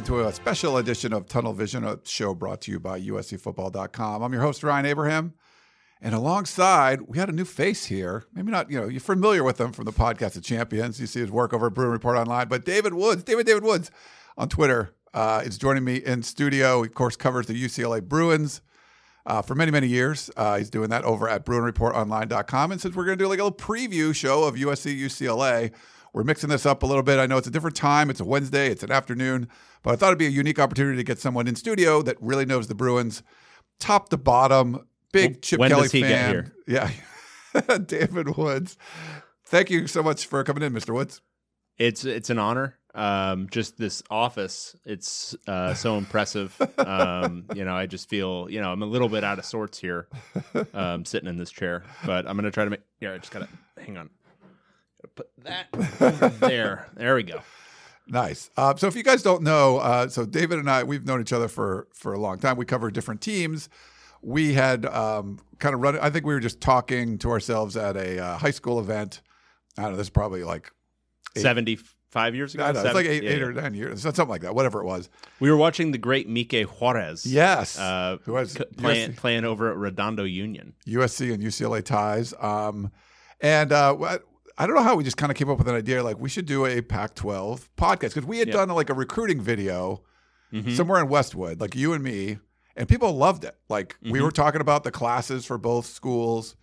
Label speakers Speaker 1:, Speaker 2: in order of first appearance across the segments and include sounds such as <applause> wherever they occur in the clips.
Speaker 1: Welcome to a special edition of Tunnel Vision, a show brought to you by USCFootball.com. I'm your host, Ryan Abraham. And alongside, we had a new face here. Maybe not, you know, you're familiar with him from the podcast of Champions. You see his work over at Bruin Report Online. But David Woods, David David Woods on Twitter uh, is joining me in studio. He, of course, covers the UCLA Bruins uh, for many, many years. Uh, he's doing that over at BruinReportOnline.com. And since we're going to do like a little preview show of USC UCLA, we're mixing this up a little bit. I know it's a different time. It's a Wednesday. It's an afternoon, but I thought it'd be a unique opportunity to get someone in studio that really knows the Bruins, top to bottom. Big Chip
Speaker 2: when
Speaker 1: Kelly
Speaker 2: does he get
Speaker 1: fan.
Speaker 2: here? <laughs>
Speaker 1: Yeah, David Woods. Thank you so much for coming in, Mr. Woods.
Speaker 2: It's it's an honor. Um, just this office, it's uh, so impressive. Um, <laughs> you know, I just feel you know I'm a little bit out of sorts here, um, sitting in this chair. But I'm gonna try to make. Yeah, I just gotta hang on. Put that <laughs> there. There we go.
Speaker 1: Nice. Uh, so if you guys don't know, uh, so David and I, we've known each other for for a long time. We cover different teams. We had um, kind of run. I think we were just talking to ourselves at a uh, high school event. I don't know. This is probably like Eight.
Speaker 2: Seventy five years ago.
Speaker 1: I know, it's like eight,
Speaker 2: yeah,
Speaker 1: eight
Speaker 2: yeah.
Speaker 1: or nine years, something like that. Whatever it was.
Speaker 2: We were watching the great Mike Juarez.
Speaker 1: Yes.
Speaker 2: Uh,
Speaker 1: Who was
Speaker 2: c- playing playing over at Redondo Union.
Speaker 1: USC and UCLA ties. Um, and uh, what- I don't know how we just kind of came up with an idea like we should do a Pac-12 podcast because we had
Speaker 2: Yeah.
Speaker 1: done like a recruiting video
Speaker 2: Mhm.
Speaker 1: somewhere in Westwood, like you and me, and people loved it. Like we
Speaker 2: Mhm.
Speaker 1: were talking about the classes for both schools,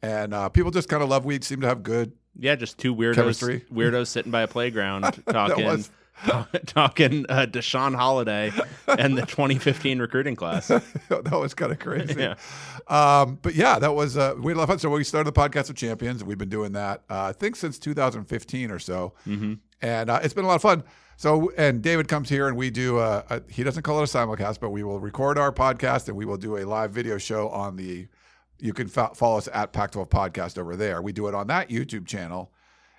Speaker 1: and uh, people just kind of love. We seem to have good.
Speaker 2: Yeah, just two weirdos,
Speaker 1: Chemistry.
Speaker 2: weirdos sitting by a playground <laughs> talking, <laughs> talking uh, Deshaun Holiday and the 2015 recruiting class. <laughs>
Speaker 1: that was kind of crazy.
Speaker 2: Yeah.
Speaker 1: Um, but yeah, that was uh, we had a lot of fun. So we started the podcast of champions. We've been doing that uh, I think since 2015 or so,
Speaker 2: hmm
Speaker 1: and uh, it's been a lot of fun. So and David comes here and we do. Uh, a, he doesn't call it a simulcast, but we will record our podcast and we will do a live video show on the. You can fo- follow us at Pac-12 Podcast over there. We do it on that YouTube channel,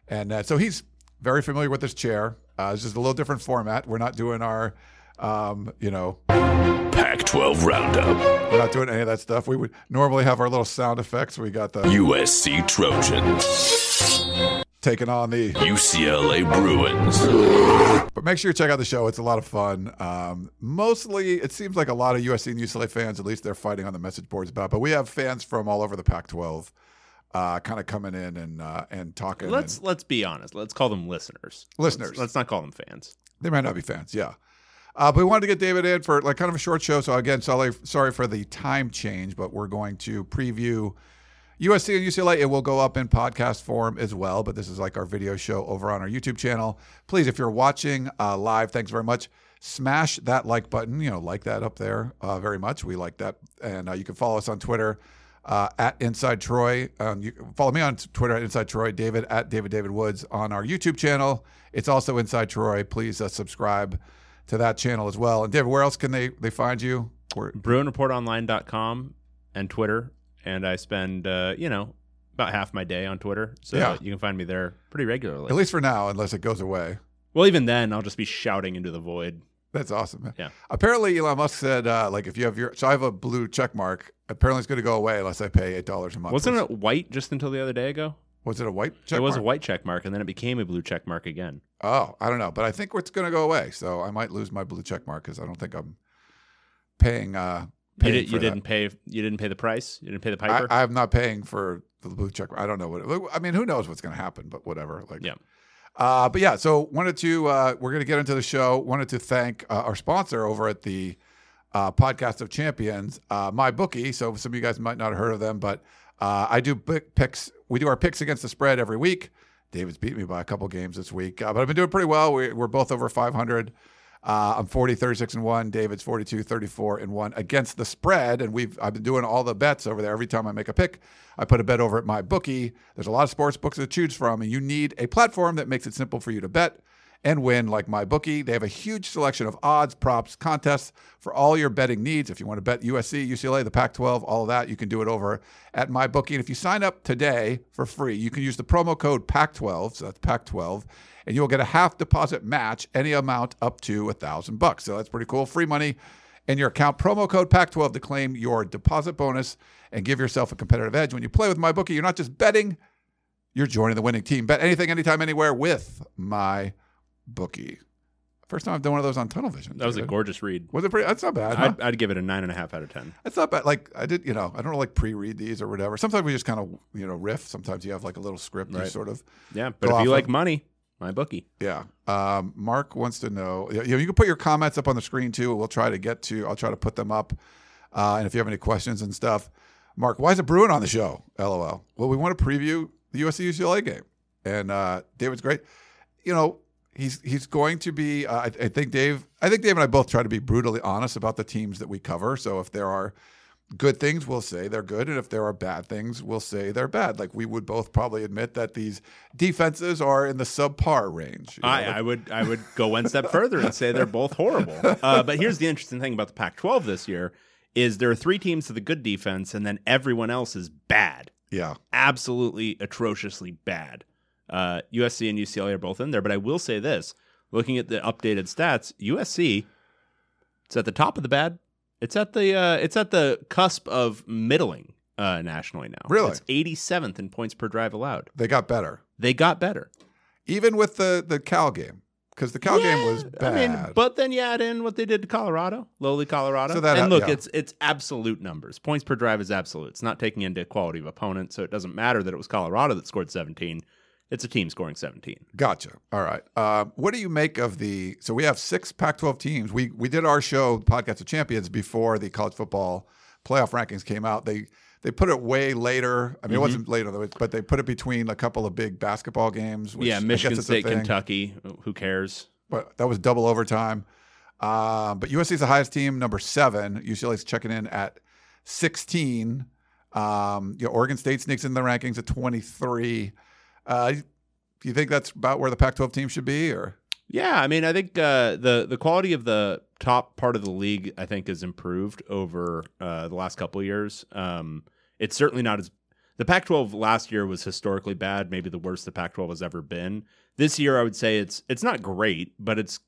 Speaker 1: and uh, so he's very familiar with this chair. Uh, it's just a little different format. We're not doing our, um, you know,
Speaker 3: Pac 12 Roundup.
Speaker 1: We're not doing any of that stuff. We would normally have our little sound effects. We got the
Speaker 3: USC Trojans.
Speaker 1: taking on the,
Speaker 3: UCLA Bruins.
Speaker 1: but make sure you check out the show. It's a lot of fun. Um, mostly, it seems like a lot of USC and UCLA fans, at least they're fighting on the message boards about. But we have fans from all over the Pac-12, uh, kind of coming in and uh, and talking.
Speaker 2: Let's
Speaker 1: and
Speaker 2: let's be honest. Let's call them listeners.
Speaker 1: Listeners.
Speaker 2: Let's, let's not call them fans.
Speaker 1: they might not be fans, yeah. Uh, but we wanted to get David in for like kind of a short show. So again, sorry, sorry for the time change, but we're going to preview USC and UCLA. It will go up in podcast form as well, but this is like our video show over on our YouTube channel. Please, if you're watching uh, live, thanks very much. Smash that like button. You know, like that up there uh, very much. We like that, and uh, you can follow us on Twitter uh, at Inside Troy. Um, you follow me on Twitter at Inside Troy. David at David David Woods on our YouTube channel. It's also Inside Troy. Please uh, subscribe to that channel as well. And David, where else can they they find you? Where,
Speaker 2: BruinReportOnline.com and Twitter. And I spend, uh, you know, about half my day on Twitter. So
Speaker 1: Yeah.
Speaker 2: you can find me there pretty regularly.
Speaker 1: at least for now, unless it goes away.
Speaker 2: well, even then, I'll just be shouting into the void.
Speaker 1: That's awesome. Man.
Speaker 2: Yeah.
Speaker 1: Apparently, Elon Musk said, uh, like, if you have your, so I have a blue check mark. Apparently, it's going to go away unless I pay eight dollars a month.
Speaker 2: Wasn't it white just until the other day ago?
Speaker 1: Was it a white check
Speaker 2: it was
Speaker 1: mark?
Speaker 2: a white check mark, and then it became a blue check mark again.
Speaker 1: Oh, I don't know, but I think it's going to go away. So I might lose my blue check mark because I don't think I'm paying. Uh,
Speaker 2: You, did, you didn't pay. You didn't pay the price. You didn't pay the
Speaker 1: I,
Speaker 2: piper.
Speaker 1: I'm not paying for the blue check. I don't know what. It, I mean, who knows what's going to happen? But whatever. Like,
Speaker 2: Yeah.
Speaker 1: Uh, but yeah, so wanted to. Uh, we're going to get into the show. Wanted to thank uh, our sponsor over at the uh, podcast of champions, uh, my bookie. So some of you guys might not have heard of them, but uh, I do pick picks. We do our picks against the spread every week. David's beat me by a couple games this week, but I've been doing pretty well. We, we're both over 500. Uh, I'm 40, 36 and 1. David's 42, 34 and 1 against the spread. And we've I've been doing all the bets over there. Every time I make a pick, I put a bet over at my bookie. There's a lot of sports books to choose from, and you need a platform that makes it simple for you to bet and win like my bookie. They have a huge selection of odds, props, contests for all your betting needs. If you want to bet USC, UCLA, the Pac 12, all of that, you can do it over at my bookie. And if you sign up today for free, you can use the promo code PAC 12, so that's PAC 12, and you'll get a half deposit match, any amount up to a thousand bucks. So that's pretty cool. Free money in your account. Promo code PAC 12 to claim your deposit bonus and give yourself a competitive edge. When you play with my bookie, you're not just betting, you're joining the winning team. Bet anything, anytime, anywhere with my bookie. First time I've done one of those on Tunnel Vision.
Speaker 2: That was a gorgeous read.
Speaker 1: Was it pretty? That's not bad. huh?
Speaker 2: I'd, I'd give it a nine and a half out of ten.
Speaker 1: That's not bad. Like I did, you know, I don't like pre-read these or whatever. Sometimes we just kind of, you know, riff. Sometimes you have like a little script. You
Speaker 2: Right.
Speaker 1: sort of,
Speaker 2: Yeah, but if you
Speaker 1: off
Speaker 2: like
Speaker 1: of-
Speaker 2: money, my bookie.
Speaker 1: yeah. Um, Mark wants to know. You, know, you can put your comments up on the screen too. We'll try to get to. I'll try to put them up. Uh, and if you have any questions and stuff, Mark, why is it Bruin on the show? LOL. Well, we want to preview the USC UCLA game, and uh, David's great. You know, he's he's going to be. Uh, I, I think Dave. I think Dave and I both try to be brutally honest about the teams that we cover. So if there are good things, we'll say they're good, and if there are bad things, we'll say they're bad. Like we would both probably admit that these defenses are in the subpar range.
Speaker 2: I, I would I would go one step further and say they're both horrible. <laughs> Uh, but here's the interesting thing about the Pac-12 this year is there are three teams with a good defense, and then everyone else is bad,
Speaker 1: yeah.
Speaker 2: absolutely atrociously bad. Uh, USC and UCLA are both in there, but I will say this: looking at the updated stats, USC it's at the top of the bad. It's at the uh, it's at the cusp of middling uh, nationally now.
Speaker 1: Really?
Speaker 2: it's 87th in points per drive allowed.
Speaker 1: They got better.
Speaker 2: They got better.
Speaker 1: even with the the Cal game, because the Cal game was bad.
Speaker 2: I mean, but then you add in what they did to Colorado, lowly Colorado.
Speaker 1: So that-
Speaker 2: and look,
Speaker 1: yeah.
Speaker 2: it's it's absolute numbers. Points per drive is absolute. It's not taking into quality of opponent, so it doesn't matter that it was Colorado that scored 17. It's a team scoring 17.
Speaker 1: gotcha. All right. Uh, what do you make of the? So we have six Pac-12 teams. We we did our show, Podcast of Champions, before the college football playoff rankings came out. They they put it way later. I mean,
Speaker 2: Mm-hmm.
Speaker 1: it wasn't later though, but they put it between a couple of big basketball games. Which
Speaker 2: yeah, Michigan State, Kentucky. Who cares?
Speaker 1: But that was double overtime. Uh, but USC is the highest team, number seven. UCLA's checking in at 16. Um, you know, Oregon State sneaks in the rankings at 23. Uh, do you think that's about where the Pac-12 team should be, or
Speaker 2: Yeah, I mean, I think uh, the the quality of the top part of the league, I think, has improved over uh, the last couple years. Um, it's certainly not as the Pac-12 last year was historically bad, maybe the worst the Pac-12 has ever been. This year, I would say it's it's not great, but it's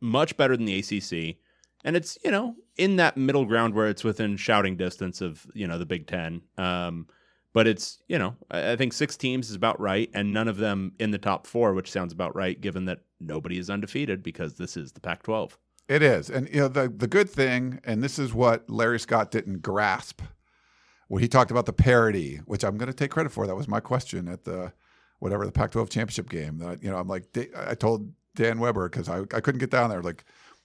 Speaker 2: much better than the ACC, and it's you know in that middle ground where it's within shouting distance of you know the Big Ten. Um, but it's you know I think six teams is about right, and none of them in the top four, which sounds about right, given that nobody is undefeated because this is the Pac-12.
Speaker 1: it is? And you know, the the good thing, and this is what Larry Scott didn't grasp when he talked about the parity, which I'm going to take credit for. That was my question at the whatever the Pac-12 championship game. That you know, I'm like, I told Dan Weber because I I couldn't get down there. Like,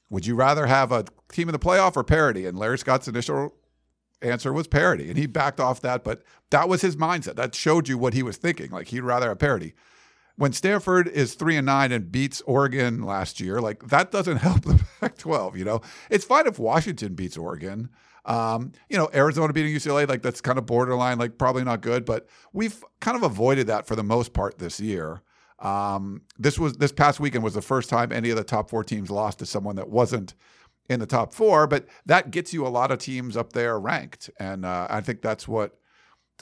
Speaker 1: would you rather have a team in the playoff or parity? And Larry Scott's initial answer was parity, and he backed off that. But that was his mindset. That showed you what he was thinking. Like he'd rather have parity. When Stanford is three and nine and beats Oregon last year, like that doesn't <laughs> help the Pac-12. You know, it's fine if Washington beats Oregon. Um, you know, Arizona beating UCLA, like that's kind of borderline, like probably not good. But we've kind of avoided that for the most part this year. Um, this was this past weekend was the first time any of the top four teams lost to someone that wasn't in the top four, but that gets you a lot of teams up there ranked, and uh, I think that's what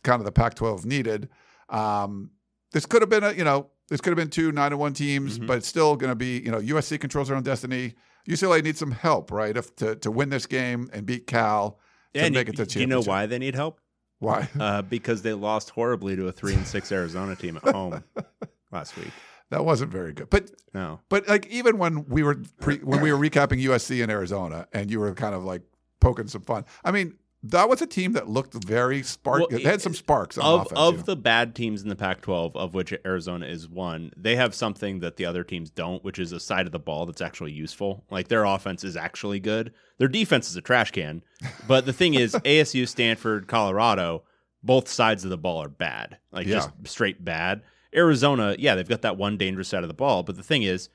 Speaker 1: kind of the Pac-12 needed. Um, this could have been a you know this could have been two nine and one teams,
Speaker 2: Mhm.
Speaker 1: but it's still going to be you know USC controls their own destiny. UCLA needs some help, right, if, to to win this game and beat Cal to
Speaker 2: and
Speaker 1: make it to
Speaker 2: do you know why they need help?
Speaker 1: Why?
Speaker 2: Uh, because they lost horribly to a three and six <laughs> Arizona team at home last week.
Speaker 1: That wasn't very good, but
Speaker 2: No,
Speaker 1: But like even when we were pre, when we were recapping USC in Arizona, and you were kind of like poking some fun. I mean, that was a team that looked very spark.
Speaker 2: Well,
Speaker 1: they had some sparks on
Speaker 2: of
Speaker 1: offense.
Speaker 2: of
Speaker 1: you know.
Speaker 2: the bad teams in the Pac-12, of which Arizona is one, they have something that the other teams don't, which is a side of the ball that's actually useful. Like their offense is actually good. Their defense is a trash can. But the thing is, <laughs> ASU, Stanford, Colorado, both sides of the ball are bad, like just straight bad. Arizona, yeah, they've got that one dangerous side of the ball, but the thing is,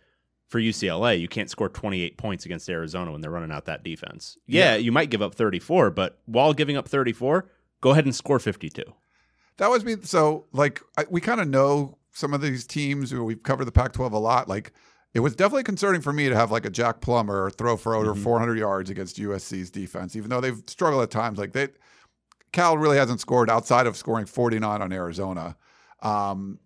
Speaker 2: for UCLA, you can't score 28 points against Arizona when they're running out that defense. Yeah,
Speaker 1: Yeah.
Speaker 2: you might give up 34, but while giving up 34, go ahead and score 52.
Speaker 1: That was me. So, like, I, we kind of know some of these teams. We've covered the Pac-12 a lot. Like, it was definitely concerning for me to have like a Jack Plummer throw for over 400 yards against USC's defense, even though they've struggled at times. Like, they, Cal really hasn't scored outside of scoring 49 on Arizona. Um,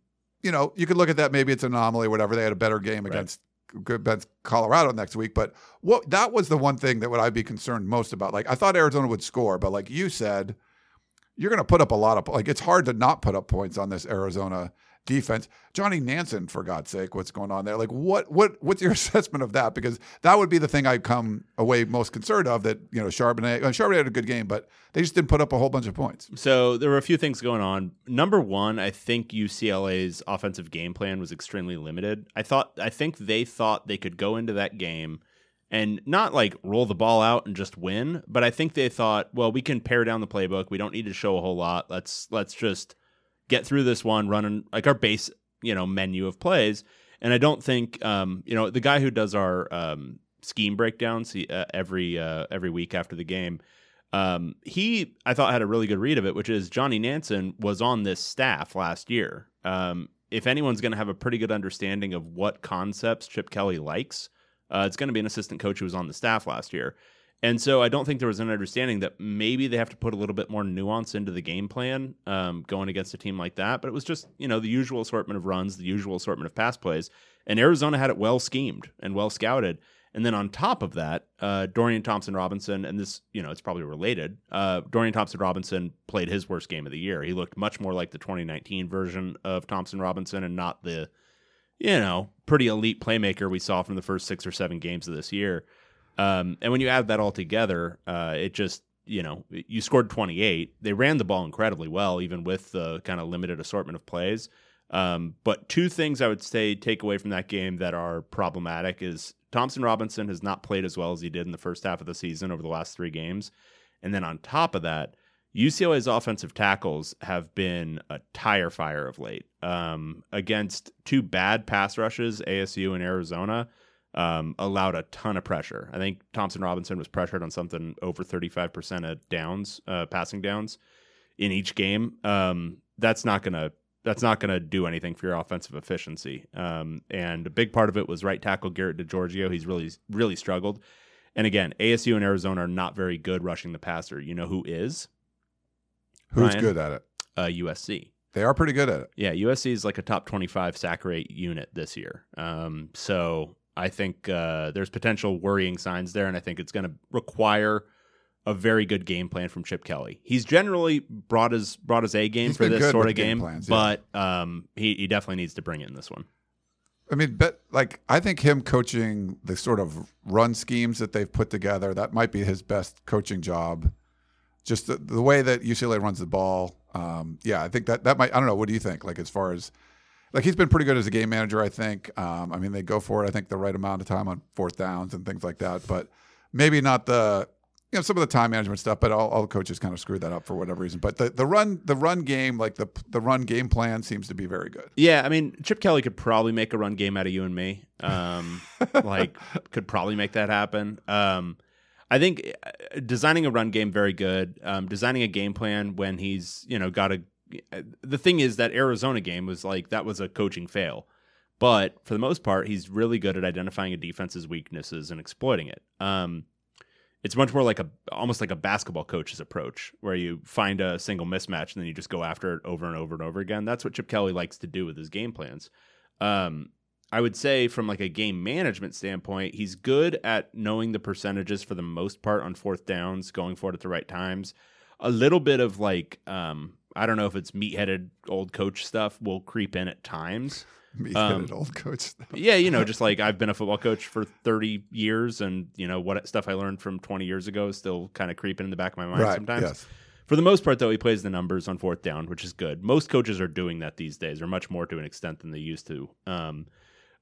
Speaker 1: you know, you could look at that. Maybe it's an anomaly, whatever. They had a better game against against Colorado next week. But what that was the one thing that would I be concerned most about. Like, I thought Arizona would score, but like you said you're going to put up a lot of like it's hard to not put up points on this Arizona defense. Johnny Nansen, for God's sake, what's going on there? Like, what what what's your <laughs> assessment of that? Because that would be the thing I'd come away most concerned of. That you know, Charbonnet, uh, Charbonnet had a good game, but they just didn't put up a whole bunch of points.
Speaker 2: So there were a few things going on. Number one, I think UCLA's offensive game plan was extremely limited. I thought I think they thought they could go into that game and not like roll the ball out and just win, but I think they thought, well, we can pare down the playbook. We don't need to show a whole lot. Let's let's just get through this one, running like our base, you know, menu of plays. And I don't think, um, you know, the guy who does our um, scheme breakdowns uh, every uh, every week after the game, um, he I thought had a really good read of it, which is Johnny Nansen was on this staff last year. Um, if anyone's going to have a pretty good understanding of what concepts Chip Kelly likes, uh, it's going to be an assistant coach who was on the staff last year. And so I don't think there was an understanding that maybe they have to put a little bit more nuance into the game plan um, going against a team like that. But it was just, you know, the usual assortment of runs, the usual assortment of pass plays. And Arizona had it well schemed and well scouted. And then on top of that, uh, Dorian Thompson Robinson, and this, you know, it's probably related. Uh, Dorian Thompson Robinson played his worst game of the year. He looked much more like the 2019 version of Thompson Robinson and not the, you know, pretty elite playmaker we saw from the first six or seven games of this year. Um, and when you add that all together, uh, it just, you know, you scored 28. They ran the ball incredibly well, even with the kind of limited assortment of plays. Um, but two things I would say take away from that game that are problematic is Thompson Robinson has not played as well as he did in the first half of the season over the last three games. And then on top of that, UCLA's offensive tackles have been a tire fire of late. Um, against two bad pass rushes, ASU and Arizona, um, allowed a ton of pressure. I think Thompson Robinson was pressured on something over 35% of downs, uh, passing downs in each game. Um, that's not going to that's not going to do anything for your offensive efficiency. Um, and a big part of it was right tackle Garrett DiGiorgio. He's really really struggled. And again, ASU and Arizona are not very good rushing the passer. You know who is?
Speaker 1: Who's
Speaker 2: Ryan?
Speaker 1: good at it?
Speaker 2: Uh, USC.
Speaker 1: They are pretty good at it.
Speaker 2: Yeah, USC is like a top 25 sack rate unit this year. Um, so I think uh, there's potential worrying signs there, and I think it's going to require a very good game plan from Chip Kelly. He's generally brought his brought his A game
Speaker 1: He's
Speaker 2: for this sort of
Speaker 1: game
Speaker 2: game,
Speaker 1: plans, yeah.
Speaker 2: but um, he he definitely needs to bring it in this one.
Speaker 1: I mean, but like I think him coaching the sort of run schemes that they've put together, that might be his best coaching job. Just the, the way that UCLA runs the ball. Um, yeah, I think that that might. I don't know. What do you think? Like as far as like he's been pretty good as a game manager. I think. Um, I mean, they go for it. I think the right amount of time on fourth downs and things like that. But maybe not the you know some of the time management stuff. But all, all the coaches kind of screw that up for whatever reason. But the, the run the run game like the the run game plan seems to be very good.
Speaker 2: Yeah, I mean, Chip Kelly could probably make a run game out of you and me. Um, <laughs> like, could probably make that happen. Um, I think uh, designing a run game very good. Um, designing a game plan when he's you know got a. The thing is that Arizona game was like that was a coaching fail, but for the most part, he's really good at identifying a defense's weaknesses and exploiting it. Um, it's much more like a almost like a basketball coach's approach, where you find a single mismatch and then you just go after it over and over and over again. That's what Chip Kelly likes to do with his game plans. Um, I would say from like a game management standpoint, he's good at knowing the percentages for the most part on fourth downs, going for it at the right times. A little bit of like um, I don't know if it's meat-headed old coach stuff will creep in at times. <laughs>
Speaker 1: Me
Speaker 2: Um,
Speaker 1: old coach. stuff.
Speaker 2: Yeah, you know, just <laughs> like I've been a football coach for 30 years and you know what stuff I learned from 20 years ago is still kind of creeping in the back of my mind
Speaker 1: right.
Speaker 2: sometimes.
Speaker 1: Yes.
Speaker 2: For the most part, though, he plays the numbers on fourth down, which is good. Most coaches are doing that these days, or much more to an extent than they used to. Um,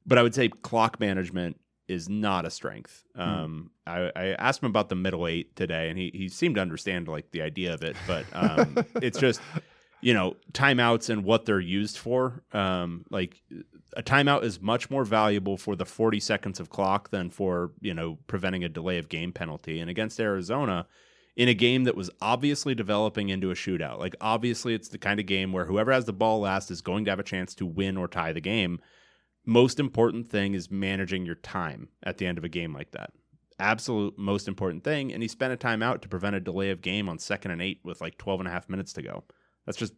Speaker 2: but I would say clock management is not a strength. Um, I, I asked him about the middle eight today, and he, he seemed to understand like the idea of it, but um, <laughs> it's just you know, timeouts and what they're used for. Um, like a timeout is much more valuable for the 40 seconds of clock than for, you know, preventing a delay of game penalty. And against Arizona, in a game that was obviously developing into a shootout, like obviously it's the kind of game where whoever has the ball last is going to have a chance to win or tie the game. Most important thing is managing your time at the end of a game like that. Absolute most important thing. And he spent a timeout to prevent a delay of game on second and eight with like 12 and a half minutes to go. That's just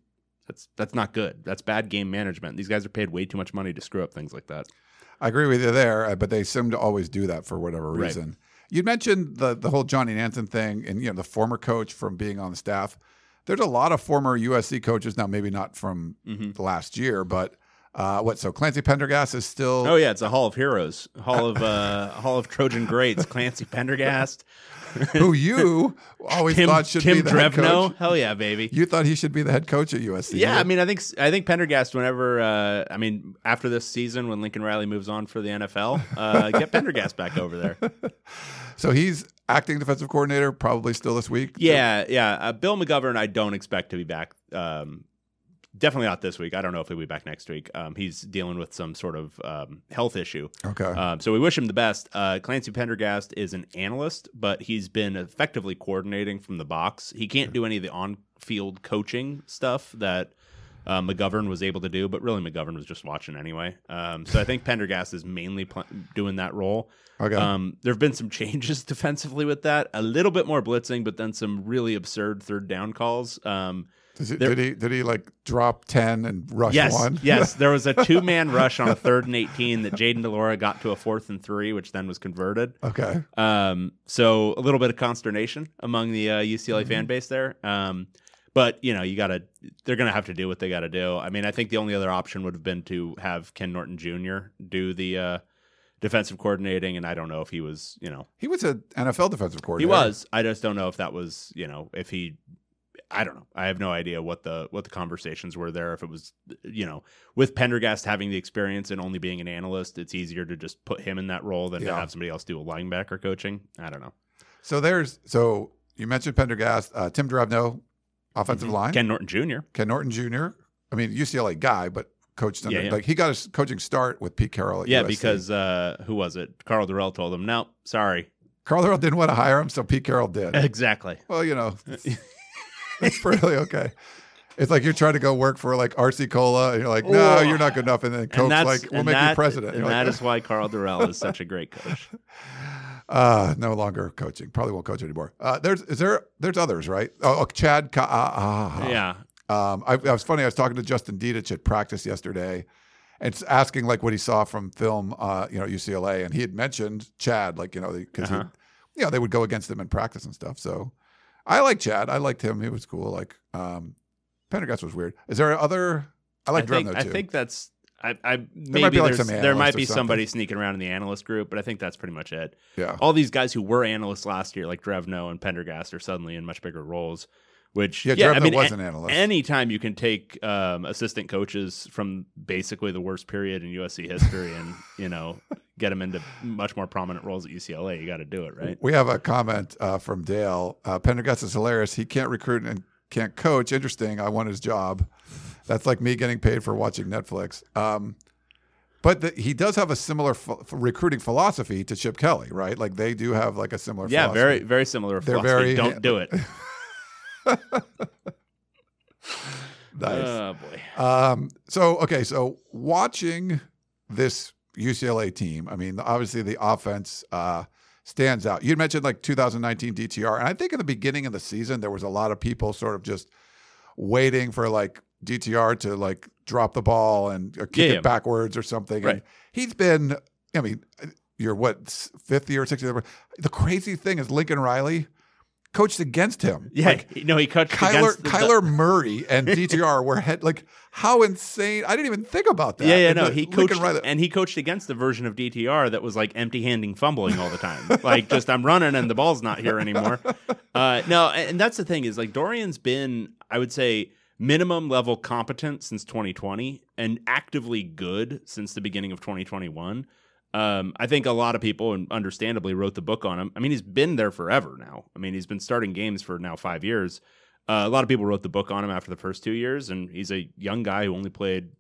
Speaker 2: that's that's not good. That's bad game management. These guys are paid way too much money to screw up things like that.
Speaker 1: I agree with you there, uh, but they seem to always do that for whatever
Speaker 2: Right.
Speaker 1: reason. You mentioned the the whole Johnny Nansen thing, and you know the former coach from being on the staff. There's a lot of former USC coaches now, maybe not from
Speaker 2: Mm-hmm.
Speaker 1: last year, but uh, what? So Clancy Pendergast is still.
Speaker 2: Oh yeah, it's a Hall of Heroes, Hall of uh, <laughs> Hall of Trojan Greats. Clancy Pendergast, <laughs>
Speaker 1: who you always
Speaker 2: Tim,
Speaker 1: thought should
Speaker 2: Tim
Speaker 1: be the head
Speaker 2: Drevno.
Speaker 1: coach.
Speaker 2: Hell yeah, baby.
Speaker 1: You thought he should be the head coach at USC.
Speaker 2: Yeah, I mean, I think I think Pendergast. Whenever, uh, I mean, after this season, when Lincoln Riley moves on for the NFL, uh, get Pendergast back over there. <laughs>
Speaker 1: so he's acting defensive coordinator, probably still this week.
Speaker 2: Yeah, yeah. Uh, Bill McGovern, I don't expect to be back. Um, definitely not this week. I don't know if he'll be back next week. Um, he's dealing with some sort of um, health issue.
Speaker 1: Okay.
Speaker 2: Um, so we wish him the best. Uh, Clancy Pendergast is an analyst, but he's been effectively coordinating from the box. He can't do any of the on-field coaching stuff that uh, McGovern was able to do, but really McGovern was just watching anyway. Um, so I think Pendergast is mainly pl- doing that role.
Speaker 1: okay.
Speaker 2: Um, there have been some changes <laughs> defensively with that, a little bit more blitzing, but then some really absurd third down calls. Um,
Speaker 1: it-
Speaker 2: there-
Speaker 1: did he did he like drop ten and rush
Speaker 2: yes,
Speaker 1: one?
Speaker 2: yes, <laughs> there was a two man rush on a third and 18 that Jayden de Laura got to a fourth and three, which then was converted.
Speaker 1: okay.
Speaker 2: Um, so a little bit of consternation among the uh, UCLA fan base there. Um, but you know, you gotta, they're gonna have to do what they gotta do. I mean, I think the only other option would have been to have Ken Norton Jr. do the uh, defensive coordinating, and I don't know if he was, you know,
Speaker 1: He was an NFL defensive coordinator he
Speaker 2: was. I just don't know if that was, you know, if he. I don't know. I have no idea what the what the conversations were there. If it was, you know, with Pendergast having the experience and only being an analyst, it's easier to just put him in that role than to have somebody else do a linebacker coaching. I don't know.
Speaker 1: So there's so you mentioned Pendergast, uh, Tim Drevno, offensive line, Ken,
Speaker 2: Norton Jr.
Speaker 1: Ken Norton Jr. I mean UCLA guy, but coached under
Speaker 2: Yeah, yeah.
Speaker 1: like he got his coaching start with Pete Carroll. At
Speaker 2: Yeah,
Speaker 1: USC.
Speaker 2: because uh, who was it? Karl Dorrell told him, "No, sorry."
Speaker 1: Carl Earl didn't want to hire him, so Pete Carroll did.
Speaker 2: Exactly.
Speaker 1: well, you know, <laughs> it's pretty okay. It's like you're trying to go work for like RC Cola, and you're like, no, you're not good enough. And then
Speaker 2: And
Speaker 1: Coke's
Speaker 2: that's
Speaker 1: like, we'll make
Speaker 2: that,
Speaker 1: you president.
Speaker 2: And that
Speaker 1: like,
Speaker 2: is why Karl Dorrell is such a great coach. <laughs>
Speaker 1: Uh, no longer coaching. Probably won't coach anymore. Uh, there's is there there's others, right? Oh, oh, Chad. Ka- ah, ah.
Speaker 2: Yeah.
Speaker 1: Um, I, I was funny. I was talking to Justin Dedich at practice yesterday, and asking like what he saw from film, uh, you know, UCLA, and he had mentioned Chad, like you know, because
Speaker 2: Uh-huh.
Speaker 1: you know they would go against him in practice and stuff. So I like Chad. I liked him. He was cool. Like um, Pendergast was weird. Is there other? I like
Speaker 2: I think,
Speaker 1: Drevno
Speaker 2: I think that's. I, I maybe
Speaker 1: might be like
Speaker 2: there's-
Speaker 1: some
Speaker 2: there might be somebody sneaking around in the analyst group, but I think that's pretty much it.
Speaker 1: yeah.
Speaker 2: All these guys who were analysts last year, like Drevno and Pendergast, are suddenly in much bigger roles. Which
Speaker 1: Yeah,
Speaker 2: yeah, I
Speaker 1: Drevno
Speaker 2: mean,
Speaker 1: was an analyst.
Speaker 2: Anytime you can take um, assistant coaches from basically the worst period in USC history and you know get them into much more prominent roles at UCLA, you got to do it, right?
Speaker 1: We have a comment uh, from Dale. Uh, Pendergast is hilarious. He can't recruit and can't coach. Interesting. I want his job. That's like me getting paid for watching Netflix. Um, but the, he does have a similar ph- recruiting philosophy to Chip Kelly, right? Like they do have like a similar.
Speaker 2: Yeah,
Speaker 1: philosophy.
Speaker 2: very very similar.
Speaker 1: They're
Speaker 2: philosophy.
Speaker 1: very-
Speaker 2: don't do it. <laughs>
Speaker 1: nice.
Speaker 2: Oh boy.
Speaker 1: Um, so okay, so watching this UCLA team, I mean, obviously the offense uh, stands out. You mentioned like 2019 DTR, and I think in the beginning of the season there was a lot of people sort of just waiting for like DTR to like drop the ball and or kick
Speaker 2: Yeah,
Speaker 1: it
Speaker 2: yeah.
Speaker 1: backwards or something.
Speaker 2: Right.
Speaker 1: And he's been, I mean, you're what fifth year, sixth year. The crazy thing is Lincoln Riley coached against him. <laughs>
Speaker 2: Yeah,
Speaker 1: Like,
Speaker 2: no, he coached
Speaker 1: Kyler
Speaker 2: against the-
Speaker 1: Kyler Murray and <laughs> DTR were head like how insane! I didn't even think about that.
Speaker 2: Yeah, yeah,
Speaker 1: And
Speaker 2: no,
Speaker 1: the-
Speaker 2: he coached
Speaker 1: Riley-
Speaker 2: and he coached against the version of DTR that was like empty-handing fumbling all the time. <laughs> like just I'm running and the ball's not here anymore. Uh, no, and that's the thing is like Dorian's been, I would say, minimum level competent since 2020 and actively good since the beginning of 2021. Um, I think a lot of people, and understandably, wrote the book on him. I mean, he's been there forever now. I mean, he's been starting games for now five years. Uh, a lot of people wrote the book on him after the first two years, and he's a young guy who only played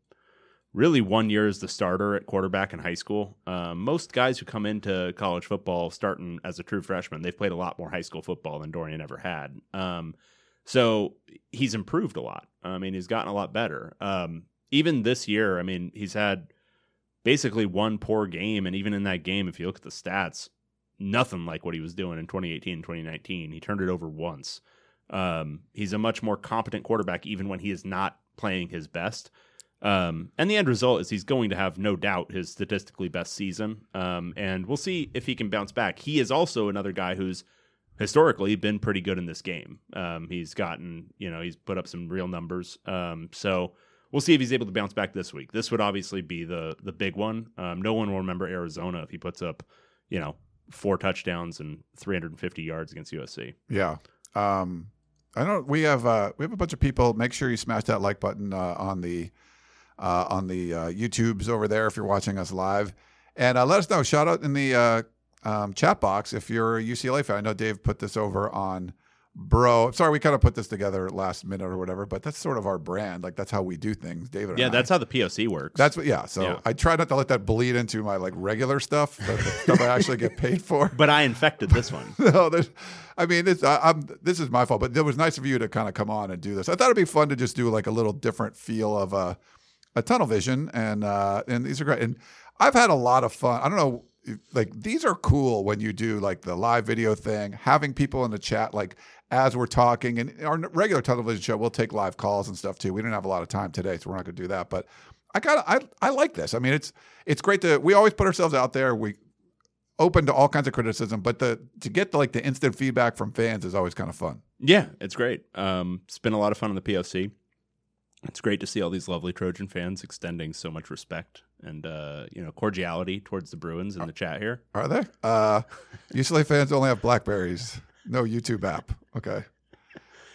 Speaker 2: really one year as the starter at quarterback in high school. Um, most guys who come into college football starting as a true freshman, they've played a lot more high school football than Dorian ever had. Um, so he's improved a lot. I mean, he's gotten a lot better. Um, even this year, I mean, he's had basically one poor game, and even in that game, if you look at the stats, nothing like what he was doing in 2018 and 2019. He turned it over once. Um, he's a much more competent quarterback, even when he is not playing his best. Um, and the end result is he's going to have no doubt his statistically best season. Um, and we'll see if he can bounce back. He is also another guy who's historically been pretty good in this game. Um, he's gotten, you know, he's put up some real numbers. Um, so we'll see if he's able to bounce back this week. This would obviously be the the big one. Um, no one will remember Arizona if he puts up, you know, four touchdowns and 350 yards against USC.
Speaker 1: Yeah. Um, I don't. We have uh, we have a bunch of people. Make sure you smash that like button uh, on the uh, on the uh, YouTubes over there if you're watching us live, and uh, let us know. Shout out in the uh, um, chat box if you're a UCLA fan. I know Dave put this over on Bro. Sorry, we kind of put this together last minute or whatever, but that's sort of our brand. Like that's how we do things, David.
Speaker 2: Yeah,
Speaker 1: and I.
Speaker 2: that's how the POC works.
Speaker 1: That's what. Yeah. So
Speaker 2: Yeah.
Speaker 1: I try not to let that bleed into my like regular stuff, stuff I actually get paid for. <laughs>
Speaker 2: but I infected this one. <laughs>
Speaker 1: no, there's, I mean, it's, I, I'm, this is my fault, but it was nice of you to kind of come on and do this. I thought it'd be fun to just do like a little different feel of a, a tunnel vision, and uh, and these are great. And I've had a lot of fun. I don't know, like these are cool when you do like the live video thing, having people in the chat like as we're talking. And our regular television show, we'll take live calls and stuff too. We didn't have a lot of time today, so we're not going to do that, but. I got I I like this. I mean, it's it's great to we always put ourselves out there. We open to all kinds of criticism, but the to get the, like the instant feedback from fans is always kind of fun.
Speaker 2: Yeah, it's great. Um, it's been a lot of fun on the POC. It's great to see all these lovely Trojan fans extending so much respect and uh, you know cordiality towards the Bruins in the chat here.
Speaker 1: Are they? Uh, UCLA fans only have Blackberries, no YouTube app. Okay.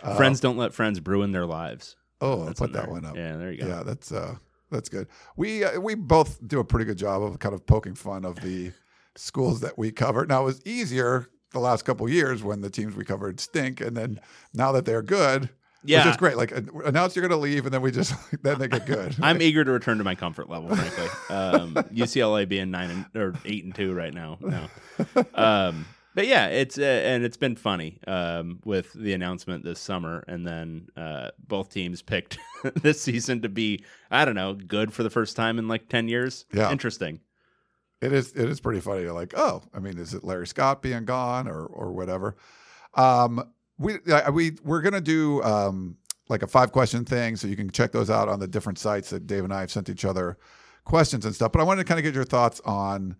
Speaker 1: Uh,
Speaker 2: friends don't let friends ruin their lives.
Speaker 1: Oh, I'll
Speaker 2: That's
Speaker 1: put that
Speaker 2: there.
Speaker 1: one up.
Speaker 2: Yeah, there you go.
Speaker 1: Yeah, that's uh, that's good. We uh, we both do a pretty good job of kind of poking fun of the <laughs> schools that we cover. Now it was easier the last couple years when the teams we covered stink, and then now that they're good,
Speaker 2: Yeah.
Speaker 1: which is great. Like uh, announce you're going to leave, and then we just <laughs> then they get good.
Speaker 2: I'm <laughs> eager to return to my comfort level, frankly. Um, <laughs> UCLA being nine and, or eight and two right now. No. Um, but yeah, it's uh, and it's been funny um, with the announcement this summer, and then uh, both teams picked this season to be I don't know good for the first time in like ten years.
Speaker 1: Yeah.
Speaker 2: interesting.
Speaker 1: It is it is pretty funny. You're like, oh, I mean, is it Larry Scott being gone or or whatever? Um, we we we're gonna do um like a five question thing, so you can check those out on the different sites that Dave and I have sent each other questions and stuff. But I wanted to kind of get your thoughts on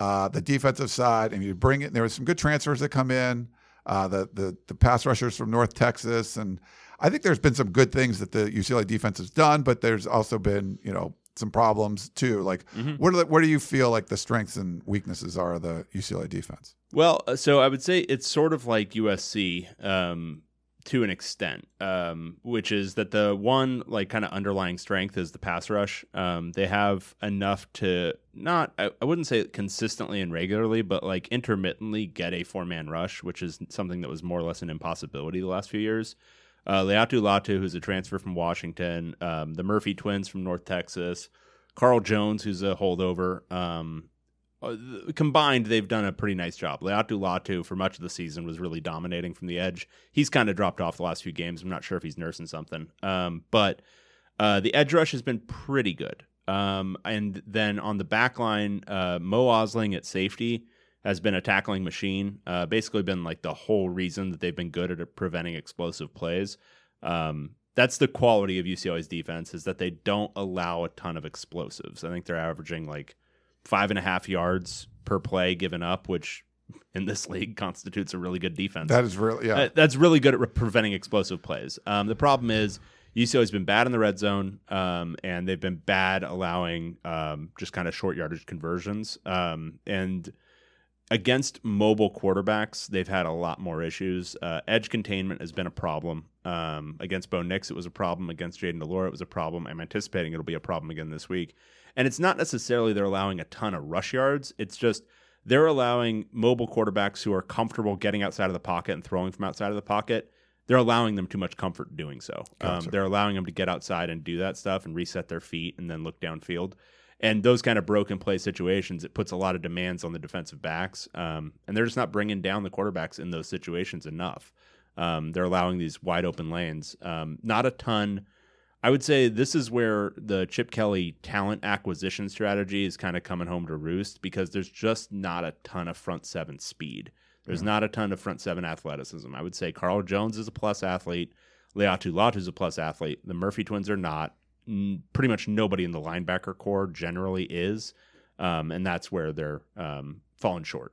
Speaker 1: uh, the defensive side, and you bring it. There was some good transfers that come in. Uh, the the the pass rushers from North Texas, and I think there's been some good things that the UCLA defense has done, but there's also been you know some problems too. Like, what are the, what do you feel like the strengths and weaknesses are of the UCLA defense?
Speaker 2: Well, uh, so I would say it's sort of like USC um, to an extent, um, which is that the one like kind of underlying strength is the pass rush. Um, they have enough to not, I, I wouldn't say consistently and regularly, but like intermittently get a four man rush, which is something that was more or less an impossibility the last few years. Uh, Laiatu Latu, who's a transfer from Washington, um, the Murphy twins from North Texas, Carl Jones, who's a holdover. Um, uh, combined, they've done a pretty nice job. Laiatu Latu, for much of the season, was really dominating from the edge. He's kind of dropped off the last few games. I'm not sure if he's nursing something. Um, but uh, the edge rush has been pretty good. Um, and then on the back line, uh, Mo Osling at safety has been a tackling machine. Uh, basically, been like the whole reason that they've been good at preventing explosive plays. Um, that's the quality of UCLA's defense is that they don't allow a ton of explosives. I think they're averaging like five and a half yards per play given up, which in this <laughs> league constitutes a really good defense.
Speaker 1: That is really yeah.
Speaker 2: That's really good at re- preventing explosive plays. Um, the problem is UCLA's been bad in the red zone, um, and they've been bad allowing um, just kind of short yardage conversions. Um, and against mobile quarterbacks, they've had a lot more issues. Uh, edge containment has been a problem. Um, against Bo Nix, it was a problem. Against Jayden de Laura, it was a problem. I'm anticipating it'll be a problem again this week. And it's not necessarily they're allowing a ton of rush yards. It's just they're allowing mobile quarterbacks who are comfortable getting outside of the pocket and throwing from outside of the pocket they're allowing them too much comfort doing so. Um, they're allowing them to get outside and do that stuff and reset their feet and then look downfield. And those kind of broken play situations, it puts a lot of demands on the defensive backs, um, and they're just not bringing down the quarterbacks in those situations enough. Um, they're allowing these wide open lanes. Um, not a ton. I would say this is where the Chip Kelly talent acquisition strategy is kind of coming home to roost because there's just not a ton of front seven speed. There's not a ton of front seven athleticism. I would say Carl Jones is a plus athlete. Laiatu Latu is a plus athlete. The Murphy twins are not. N- pretty much nobody in the linebacker corps generally is. Um, and that's where they're um, falling short.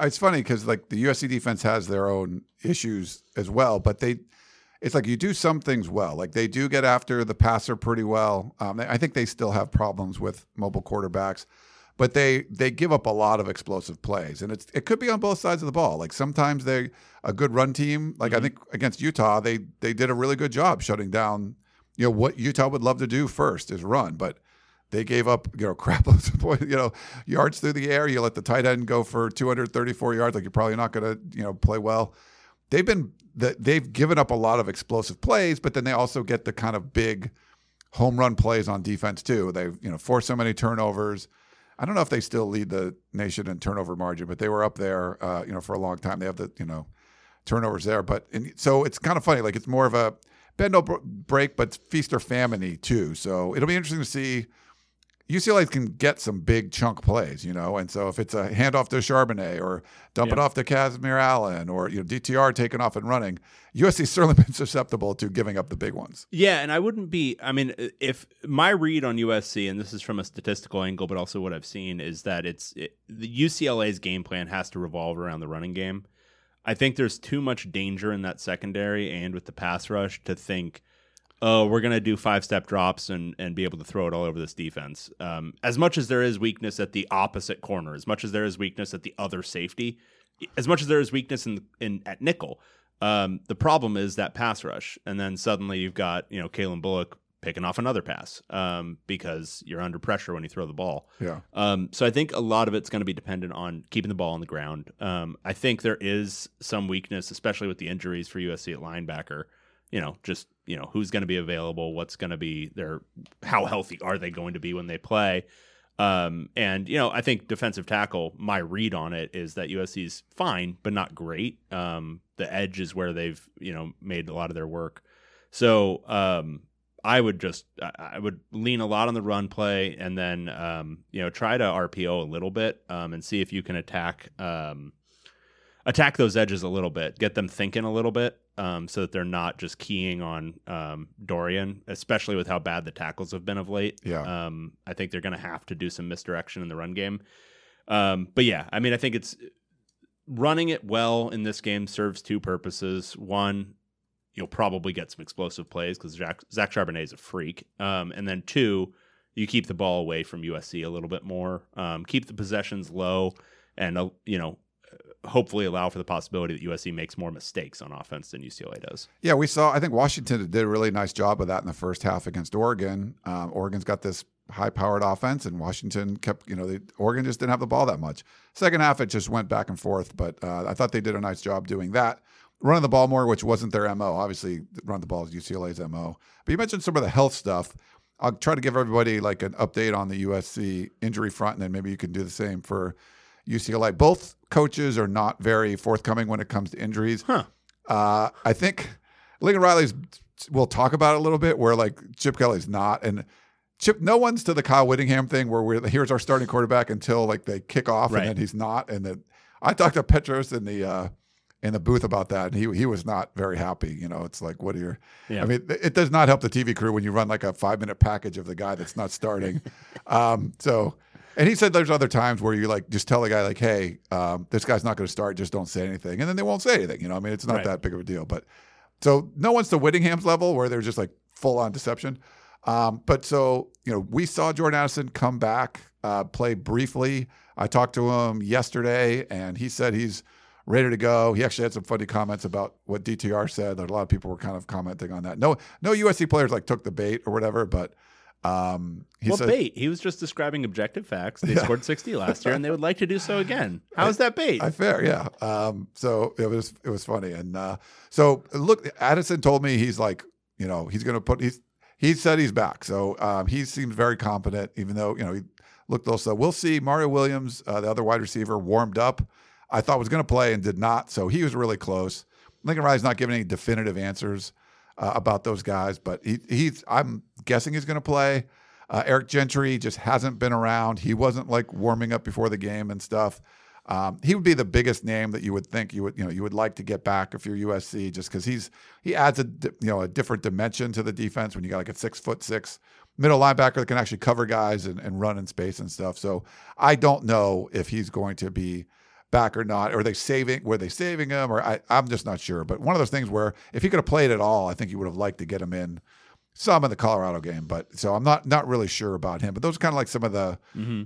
Speaker 1: It's funny because like the USC defense has their own issues as well, but they, it's like you do some things well. Like they do get after the passer pretty well. Um, I think they still have problems with mobile quarterbacks, but they they give up a lot of explosive plays, and it's it could be on both sides of the ball. Like sometimes they a good run team. Like I think against Utah, they they did a really good job shutting down. You know what Utah would love to do first is run, but they gave up, you know, <laughs> crap you know, yards through the air. You let the tight end go for 234 yards, like you're probably not going to, you know, play well. They've been they've given up a lot of explosive plays, but then they also get the kind of big home run plays on defense too. They've you know forced so many turnovers. I don't know if they still lead the nation in turnover margin, but they were up there, uh, you know, for a long time. They have the you know turnovers there, but and so it's kind of funny. Like it's more of a bend no break, but feast or famine too. So it'll be interesting to see. UCLA can get some big chunk plays, you know, and so if it's a handoff to Charbonnet or dump it off to Kazmeir Allen or you know DTR taking off and running, USC's certainly <laughs> been susceptible to giving up the big ones.
Speaker 2: Yeah, and I wouldn't be. I mean, if my read on USC, and this is from a statistical angle, but also what I've seen is that it's it, the UCLA's game plan has to revolve around the running game. I think there's too much danger in that secondary and with the pass rush to think, oh, we're gonna do five step drops and and be able to throw it all over this defense. Um, as much as there is weakness at the opposite corner, as much as there is weakness at the other safety, as much as there is weakness in in at nickel. Um, the problem is that pass rush, and then suddenly you've got you know Calen Bullock picking off another pass um, because you're under pressure when you throw the ball.
Speaker 1: Yeah.
Speaker 2: Um, so I think a lot of it's going to be dependent on keeping the ball on the ground. Um, I think there is some weakness, especially with the injuries for USC at linebacker. You know, just you know who's going to be available, what's going to be their, how healthy are they going to be when they play. Um, and you know, I think defensive tackle. My read on it is that USC's fine, but not great. Um, the edge is where they've you know made a lot of their work. So um, I would just I- I would lean a lot on the run play, and then um, you know try to RPO a little bit um, and see if you can attack um, attack those edges a little bit, get them thinking a little bit, um, so that they're not just keying on um, Dorian, especially with how bad the tackles have been of late.
Speaker 1: Yeah.
Speaker 2: Um, I think they're going to have to do some misdirection in the run game. Um, but yeah, I mean, I think it's running it well in this game serves two purposes. One, you'll probably get some explosive plays because Zach, Zach Charbonnet is a freak. Um, and then two, you keep the ball away from USC a little bit more, um, keep the possessions low, and uh, you know, hopefully allow for the possibility that USC makes more mistakes on offense than UCLA does.
Speaker 1: Yeah, we saw. I think Washington did a really nice job of that in the first half against Oregon. Um, Oregon's got this high-powered offense, and Washington kept. You know, they, Oregon just didn't have the ball that much. Second half, it just went back and forth. But uh, I thought they did a nice job doing that, running the ball more, which wasn't their mo. Obviously, run the ball is UCLA's mo. But you mentioned some of the health stuff. I'll try to give everybody like an update on the USC injury front, and then maybe you can do the same for UCLA. Both coaches are not very forthcoming when it comes to injuries.
Speaker 2: Huh.
Speaker 1: Uh, I think Lincoln Riley's. We'll talk about it a little bit. Where like Chip Kelly's not, and Chip. No one's to the Kyle Whittingham thing where we're here's our starting quarterback until like they kick off,
Speaker 2: Right.
Speaker 1: and then he's not. And then I talked to Petros in the uh, in the booth about that, and he he was not very happy. You know, it's like what are your?
Speaker 2: Yeah.
Speaker 1: I mean, it does not help the TV crew when you run like a five minute package of the guy that's not starting. <laughs> um, so. And he said there's other times where you like just tell the guy like, "Hey, um, this guy's not going to start. Just don't say anything," and then they won't say anything. You know, I mean, it's not
Speaker 2: Right.
Speaker 1: that big of a deal. But so no one's to Whittingham's level where they're just like full on deception. Um, but so you know, we saw Jordan Addison come back, uh, play briefly. I talked to him yesterday, and he said he's ready to go. He actually had some funny comments about what DTR said. That a lot of people were kind of commenting on that. No, no USC players like took the bait or whatever, but um, he
Speaker 2: well,
Speaker 1: said,
Speaker 2: bait. He was just describing objective facts. They scored 60 last year, and they would like to do so again. <laughs> How is that bait?
Speaker 1: I fair, yeah. Um, so it was it was funny, and uh, so look, Addison told me he's like, you know, he's going to put he's he said he's back, so um, he seems very confident, even though you know he looked also. We'll see. Mario Williams, uh, the other wide receiver, warmed up. I thought was going to play and did not, so he was really close. Lincoln Riley's not giving any definitive answers uh, about those guys, but he, he's I'm guessing he's going to play. Uh, Eric Gentry just hasn't been around. He wasn't like warming up before the game and stuff. Um, he would be the biggest name that you would think you would you know you would like to get back if you're USC, just because he's he adds a you know a different dimension to the defense when you got like a six foot six middle linebacker that can actually cover guys and, and run in space and stuff. So I don't know if he's going to be back or not. Are they saving? Were they saving him? Or I, I'm just not sure. But one of those things where if he could have played at all, I think you would have liked to get him in some in the Colorado game. But so I'm not not really sure about him. But those are kind of like some of the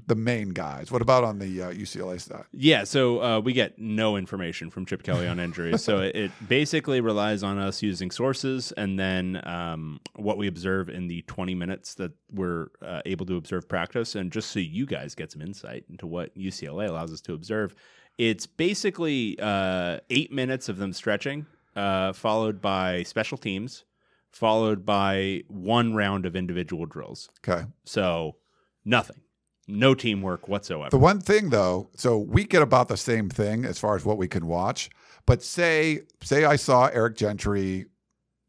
Speaker 1: the main guys. What about on the uh, UCLA side?
Speaker 2: Yeah, so uh, we get no information from Chip Kelly on injuries. so <laughs> it, it basically relies on us using sources and then um, what we observe in the 20 minutes that we're uh, able to observe practice. And just so you guys get some insight into what UCLA allows us to observe, it's basically uh, eight minutes of them stretching, uh, followed by special teams, followed by one round of individual drills.
Speaker 1: Okay.
Speaker 2: So nothing, no teamwork whatsoever.
Speaker 1: The one thing though, so we get about the same thing as far as what we can watch. But say say I saw Eric Gentry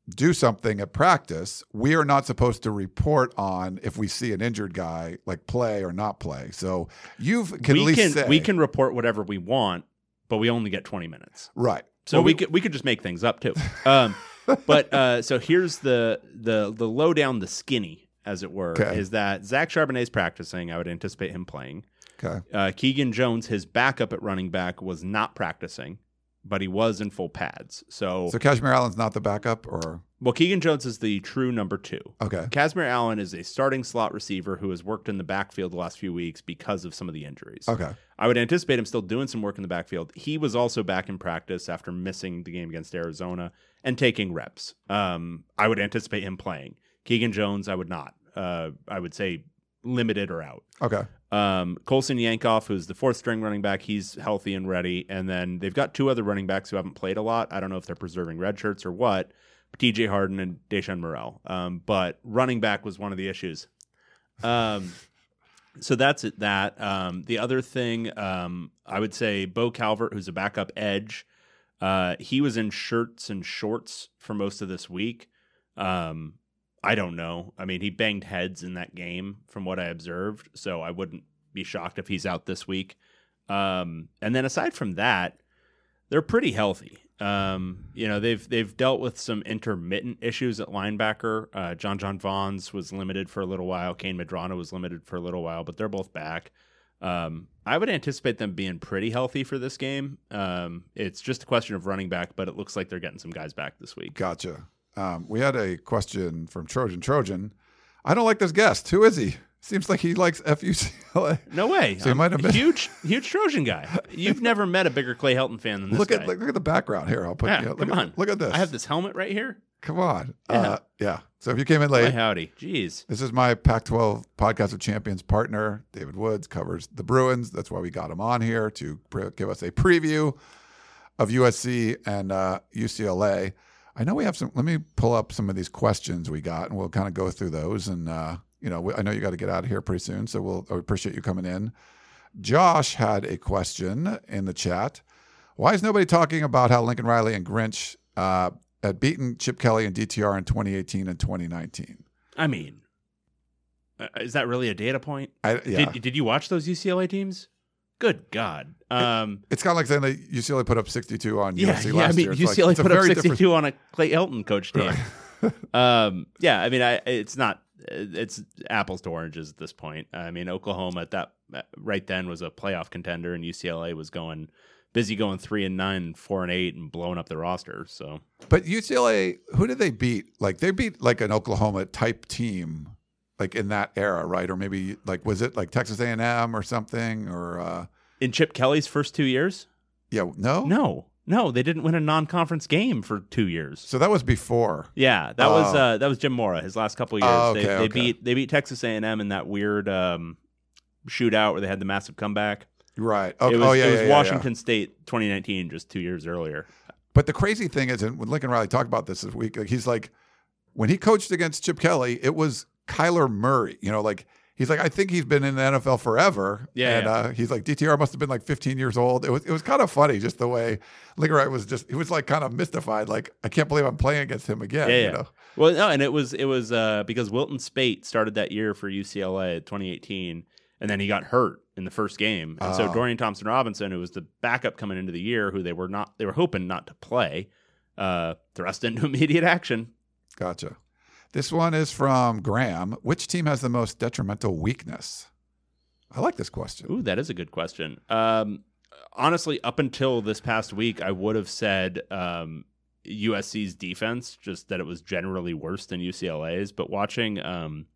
Speaker 1: do something at practice, we are not supposed to report on if we see an injured guy like play or not play. So you've can
Speaker 2: we
Speaker 1: at least
Speaker 2: can
Speaker 1: say
Speaker 2: we can report whatever we want, but we only get 20 minutes.
Speaker 1: right.
Speaker 2: So
Speaker 1: Well,
Speaker 2: we, could we could just make things up too. Um, <laughs> but uh, so here's the the the lowdown, the skinny, as it were,
Speaker 1: Okay.
Speaker 2: is that Zach Charbonnet's practicing. I would anticipate him playing.
Speaker 1: okay.
Speaker 2: Uh, Keegan Jones, his backup at running back, was not practicing, but he was in full pads. So,
Speaker 1: So Kazmeir Allen's not the backup or
Speaker 2: well, Keegan Jones is the true number two.
Speaker 1: okay.
Speaker 2: Kazmeir Allen is a starting slot receiver who has worked in the backfield the last few weeks because of some of the injuries.
Speaker 1: Okay.
Speaker 2: I would anticipate him still doing some work in the backfield. He was also back in practice after missing the game against Arizona and taking reps. Um, I would anticipate him playing. Keegan Jones, I would not. Uh, I would say limited or out.
Speaker 1: Okay.
Speaker 2: Um, Colson Yankoff, who's the fourth string running back, he's healthy and ready. And then they've got two other running backs who haven't played a lot. I don't know if they're preserving red shirts or what. TJ Harden and Deshun Murrell. Um, but running back was one of the issues. Um, so that's it. That um, the other thing, um, I would say, Bo Calvert, who's a backup edge, uh, he was in shirts and shorts for most of this week. Um, I don't know. I mean, he banged heads in that game from what I observed, so I wouldn't be shocked if he's out this week. Um, and then aside from that, they're pretty healthy. Um, you know, they've they've dealt with some intermittent issues at linebacker. Uh, JonJon Vaughns was limited for a little while. Kain Medrano was limited for a little while, but they're both back. Um, I would anticipate them being pretty healthy for this game. Um, it's just a question of running back, but it looks like they're getting some guys back this week.
Speaker 1: Gotcha. Um, we had a question from Trojan Trojan. I don't like this guest. Who is he? <laughs> Seems like he likes FUCLA.
Speaker 2: No way.
Speaker 1: So he might have
Speaker 2: a
Speaker 1: been- <laughs>
Speaker 2: huge, huge Trojan guy. You've never met a bigger Clay Helton fan than this
Speaker 1: Look
Speaker 2: guy.
Speaker 1: at look, look at the background here. I'll put
Speaker 2: yeah,
Speaker 1: you know, look
Speaker 2: come
Speaker 1: at,
Speaker 2: on.
Speaker 1: Look at this.
Speaker 2: I have this helmet right here.
Speaker 1: Come on.
Speaker 2: Yeah.
Speaker 1: Uh, yeah. So if you came in
Speaker 2: Boy,
Speaker 1: late,
Speaker 2: howdy. Jeez.
Speaker 1: this is my Pac-12 podcast of champions partner. David Woods covers the Bruins. That's why we got him on here to pre- give us a preview of USC and uh, UCLA. I know we have some. Let me pull up some of these questions we got, and we'll kind of go through those. And uh, you know, I know you got to get out of here pretty soon, so we'll I appreciate you coming in. Josh had a question in the chat. Why is nobody talking about how Lincoln Riley and Grinch uh, had beaten Chip Kelly and DTR in 2018 and 2019?
Speaker 2: I mean, uh, is that really a data point?
Speaker 1: I, yeah,
Speaker 2: Did, did you watch those UCLA teams? Good God. Um,
Speaker 1: it's kind of like saying that UCLA put up 62 on
Speaker 2: yeah,
Speaker 1: USC
Speaker 2: yeah.
Speaker 1: last
Speaker 2: I mean,
Speaker 1: year. It's like-
Speaker 2: UCLA
Speaker 1: it's
Speaker 2: put up 62
Speaker 1: different-
Speaker 2: on a Clay Helton coach team. <laughs> um, yeah, I mean, I it's not it's apples to oranges at this point. I mean, Oklahoma at that right then was a playoff contender, and UCLA was going busy going three and nine, four and eight, and blowing up the roster. So
Speaker 1: But UCLA, who did they beat? Like they beat like an Oklahoma type team, like in that era, right? Or maybe like was it like Texas A and M or something? Or uh,
Speaker 2: in Chip Kelly's first two years,
Speaker 1: yeah, no,
Speaker 2: no, no, they didn't win a non-conference game for two years.
Speaker 1: So that was before.
Speaker 2: Yeah, that was
Speaker 1: Oh.
Speaker 2: uh, that was Jim Mora. His last couple of years,
Speaker 1: Oh,
Speaker 2: they,
Speaker 1: okay,
Speaker 2: they
Speaker 1: okay.
Speaker 2: beat they beat Texas A and M in that weird um, shootout where they had the massive comeback.
Speaker 1: Right. Okay.
Speaker 2: it was,
Speaker 1: oh yeah,
Speaker 2: it was
Speaker 1: yeah, yeah, yeah.
Speaker 2: Washington State 2019, just two years earlier.
Speaker 1: But the crazy thing is, and when Lincoln Riley talked about this this week, like he's like, when he coached against Chip Kelly, it was Kyler Murray. You know, like he's like, I think he's been in the NFL forever.
Speaker 2: Yeah,
Speaker 1: And
Speaker 2: yeah.
Speaker 1: Uh, he's like, DTR must have been like 15 years old. It was it was kind of funny just the way Lincoln Riley was just he was like kind of mystified. Like I can't believe I'm playing against him again.
Speaker 2: Yeah,
Speaker 1: you know?
Speaker 2: Well, no, and it was it was uh, because Wilton Speight started that year for UCLA 2018, and then he got hurt in the first game, and so
Speaker 1: Oh.
Speaker 2: Dorian Thompson Robinson, who was the backup coming into the year, who they were not they were hoping not to play, uh, thrust into <laughs> immediate action.
Speaker 1: Gotcha. This one is from Graham. Which team has the most detrimental weakness? I like this question.
Speaker 2: Ooh, that is a good question. Um, honestly, up until this past week, I would have said um, USC's defense, just that it was generally worse than UCLA's. But watching, um,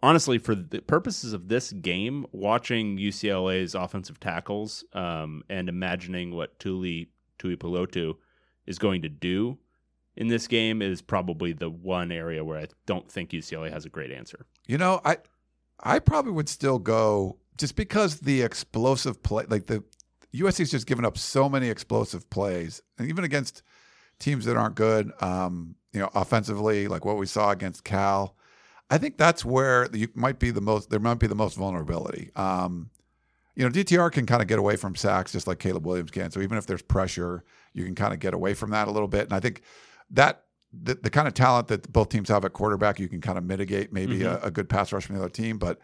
Speaker 2: honestly, for the purposes of this game, watching UCLA's offensive tackles um, and imagining what Tuli Tuipulotu is going to do in this game is probably the one area where I don't think UCLA has a great answer.
Speaker 1: You know, I I probably would still go just because the explosive play, like the USC's just given up so many explosive plays, and even against teams that aren't good, um, you know, offensively, like what we saw against Cal. I think that's where you might be the most. There might be the most vulnerability. Um, you know, DTR can kind of get away from sacks just like Caleb Williams can. So even if there's pressure, you can kind of get away from that a little bit. And I think that the, the kind of talent that both teams have at quarterback, you can kind of mitigate maybe a, a good pass rush from the other team. But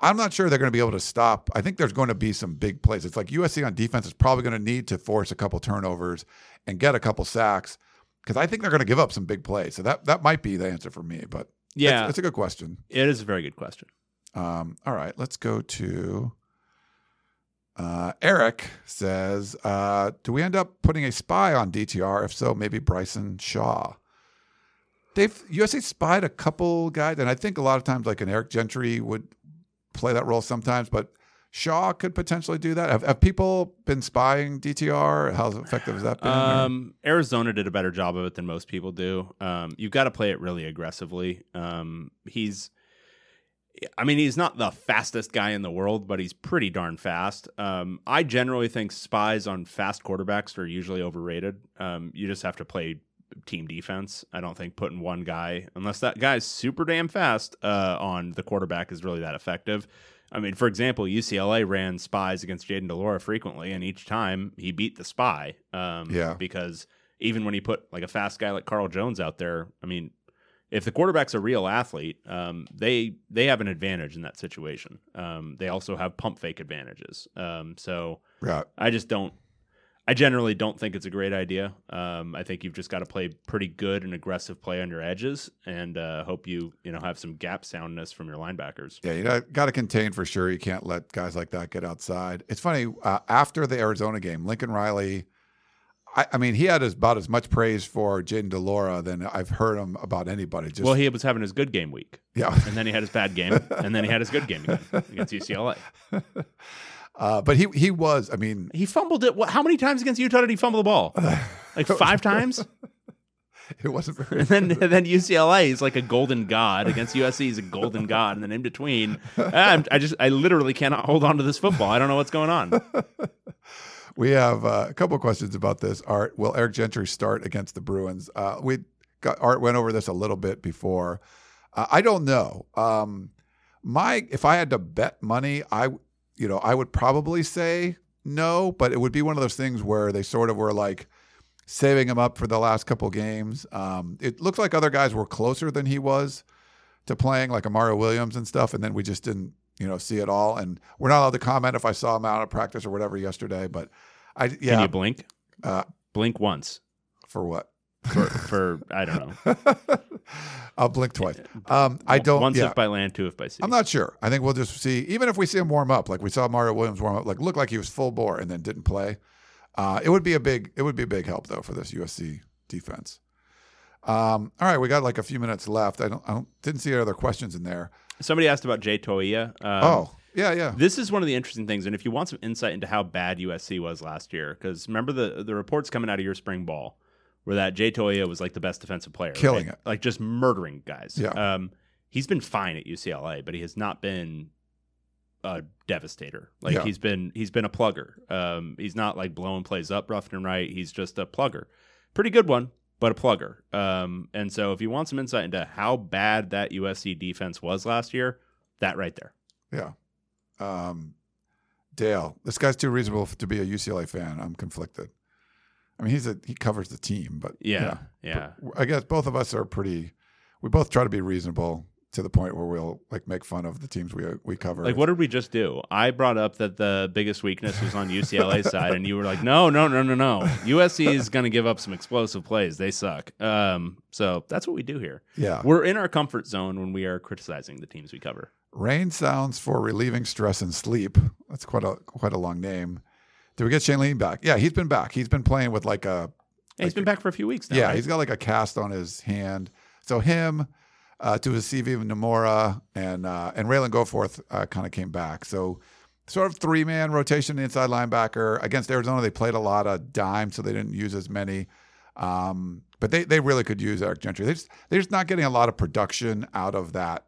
Speaker 1: I'm not sure they're going to be able to stop. I think there's going to be some big plays. It's like USC on defense is probably going to need to force a couple turnovers and get a couple sacks because I think they're going to give up some big plays. So that that might be the answer for me. But
Speaker 2: Yeah,
Speaker 1: it's, it's a good question.
Speaker 2: it is a very good question.
Speaker 1: Um, all right, let's go to uh, Eric says, uh, "Do we end up putting a spy on DTR? If so, maybe Bryson Shaw." They've USC spied a couple guys, and I think a lot of times, like an Eric Gentry would play that role sometimes, but Shaw could potentially do that. Have, have people been spying DTR? How effective has that been?
Speaker 2: Um, Arizona did a better job of it than most people do. Um, you've got to play it really aggressively. Um, he's, I mean, he's not the fastest guy in the world, but he's pretty darn fast. Um, I generally think spies on fast quarterbacks are usually overrated. Um, you just have to play team defense. I don't think putting one guy, unless that guy's super damn fast, uh, on the quarterback is really that effective. I mean, for example, UCLA ran spies against Jayden de Laura frequently, and each time he beat the spy. Um,
Speaker 1: Yeah.
Speaker 2: Because even when he put like a fast guy like Carl Jones out there, I mean, if the quarterback's a real athlete, um, they they have an advantage in that situation. Um, they also have pump fake advantages. Um, so
Speaker 1: yeah,
Speaker 2: I just don't. I generally don't think it's a great idea. Um, I think you've just got to play pretty good and aggressive play on your edges, and uh, hope you you know have some gap soundness from your linebackers.
Speaker 1: Yeah, you know, got to contain for sure. You can't let guys like that get outside. It's funny uh, after the Arizona game, Lincoln Riley. I, I mean, he had as, about as much praise for Jayden de Laura than I've heard him about anybody. Just
Speaker 2: well, he was having his good game week,
Speaker 1: yeah,
Speaker 2: and then he had his bad game, and then he had his good game again against <laughs> UCLA.
Speaker 1: uh, but he he was. I mean,
Speaker 2: He fumbled it. What, how many times against Utah did he fumble the ball? Like <laughs> five times.
Speaker 1: it wasn't very.
Speaker 2: And then, and then UCLA is like a golden god against USC. He's a golden god, and then in between, I'm, I just, I literally cannot hold on to this football. I don't know what's going on. <laughs>
Speaker 1: We have uh, a couple of questions about this. Art, will Eric Gentry start against the Bruins? Uh, we got Art went over this a little bit before. Uh, I don't know. Um, my if I had to bet money, I you know I would probably say no, but it would be one of those things where they sort of were like saving him up for the last couple games. Um, it looked like other guys were closer than he was to playing, like Amario Williams and stuff, and then we just didn't you know see it all. And we're not allowed to comment if I saw him out of practice or whatever yesterday, but I
Speaker 2: Can
Speaker 1: yeah
Speaker 2: you blink?
Speaker 1: uh,
Speaker 2: Blink once
Speaker 1: for what.
Speaker 2: for, <laughs> for I don't know. <laughs>
Speaker 1: I'll blink twice. Um, I don't.
Speaker 2: Once
Speaker 1: yeah.
Speaker 2: if by land, two if by sea.
Speaker 1: I'm not sure. I think we'll just see. Even if we see him warm up, like we saw Mario Williams warm up, like looked like he was full bore and then didn't play. Uh, it would be a big it would be a big help though for this USC defense. Um, all right, we got like a few minutes left. I don't I don't didn't see any other questions in there.
Speaker 2: Somebody asked about Jay Toia. Um,
Speaker 1: oh yeah yeah
Speaker 2: This is one of the interesting things, and if you want some insight into how bad USC was last year, because remember the the reports coming out of your spring ball, where that Jay Toia was like the best defensive player,
Speaker 1: Killing
Speaker 2: right?
Speaker 1: it.
Speaker 2: like just murdering guys.
Speaker 1: Yeah.
Speaker 2: Um, he's been fine at UCLA, but he has not been a devastator. Like
Speaker 1: Yeah.
Speaker 2: he's been he's been a plugger. Um, he's not like blowing plays up left and right. He's just a plugger, pretty good one, but a plugger. Um, and so if you want some insight into how bad that USC defense was last year, that right there.
Speaker 1: yeah. Um, Dale, this guy's too reasonable to be a UCLA fan. I'm conflicted. I mean, he's a he covers the team, but
Speaker 2: Yeah, yeah.
Speaker 1: I guess both of us are pretty. We both try to be reasonable to the point where we'll like make fun of the teams we we cover.
Speaker 2: Like, what did we just do? I brought up that the biggest weakness was on UCLA's side, and you were like, no, no, no, no, no. USC is going to give up some explosive plays. They suck. Um, so that's what we do here.
Speaker 1: Yeah,
Speaker 2: We're in our comfort zone when we are criticizing the teams we cover.
Speaker 1: rain sounds for relieving stress and sleep. That's quite a quite a long name. Did we get Shane Lee back? Yeah, he's been back. He's been playing with like a
Speaker 2: Hey, he's been back for a few weeks now.
Speaker 1: yeah.
Speaker 2: right?
Speaker 1: He's got like a cast on his hand. So him, uh, Tuasivi Nomura and uh, and Ralen Goforth uh, kind of came back. So sort of three man rotation inside linebacker against Arizona. They played a lot of dime, so they didn't use as many. Um, but they they really could use Eric Gentry. They're just, they're just not getting a lot of production out of that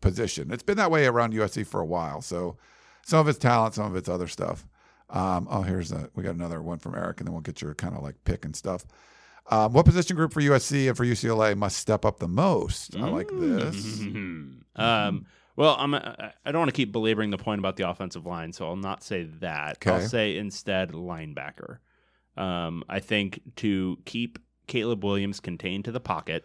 Speaker 1: position. It's been that way around USC for a while. So some of it's talent, some of it's other stuff. Um, oh, here's a we got another one from Eric, and then we'll get your kind of like pick and stuff. Um, what position group for USC and for UCLA must step up the most? I like this. <laughs>
Speaker 2: um, well, I'm, I I don't want to keep belaboring the point about the offensive line, so I'll not say that. I'll say instead linebacker. Um, I think to keep Caleb Williams contained to the pocket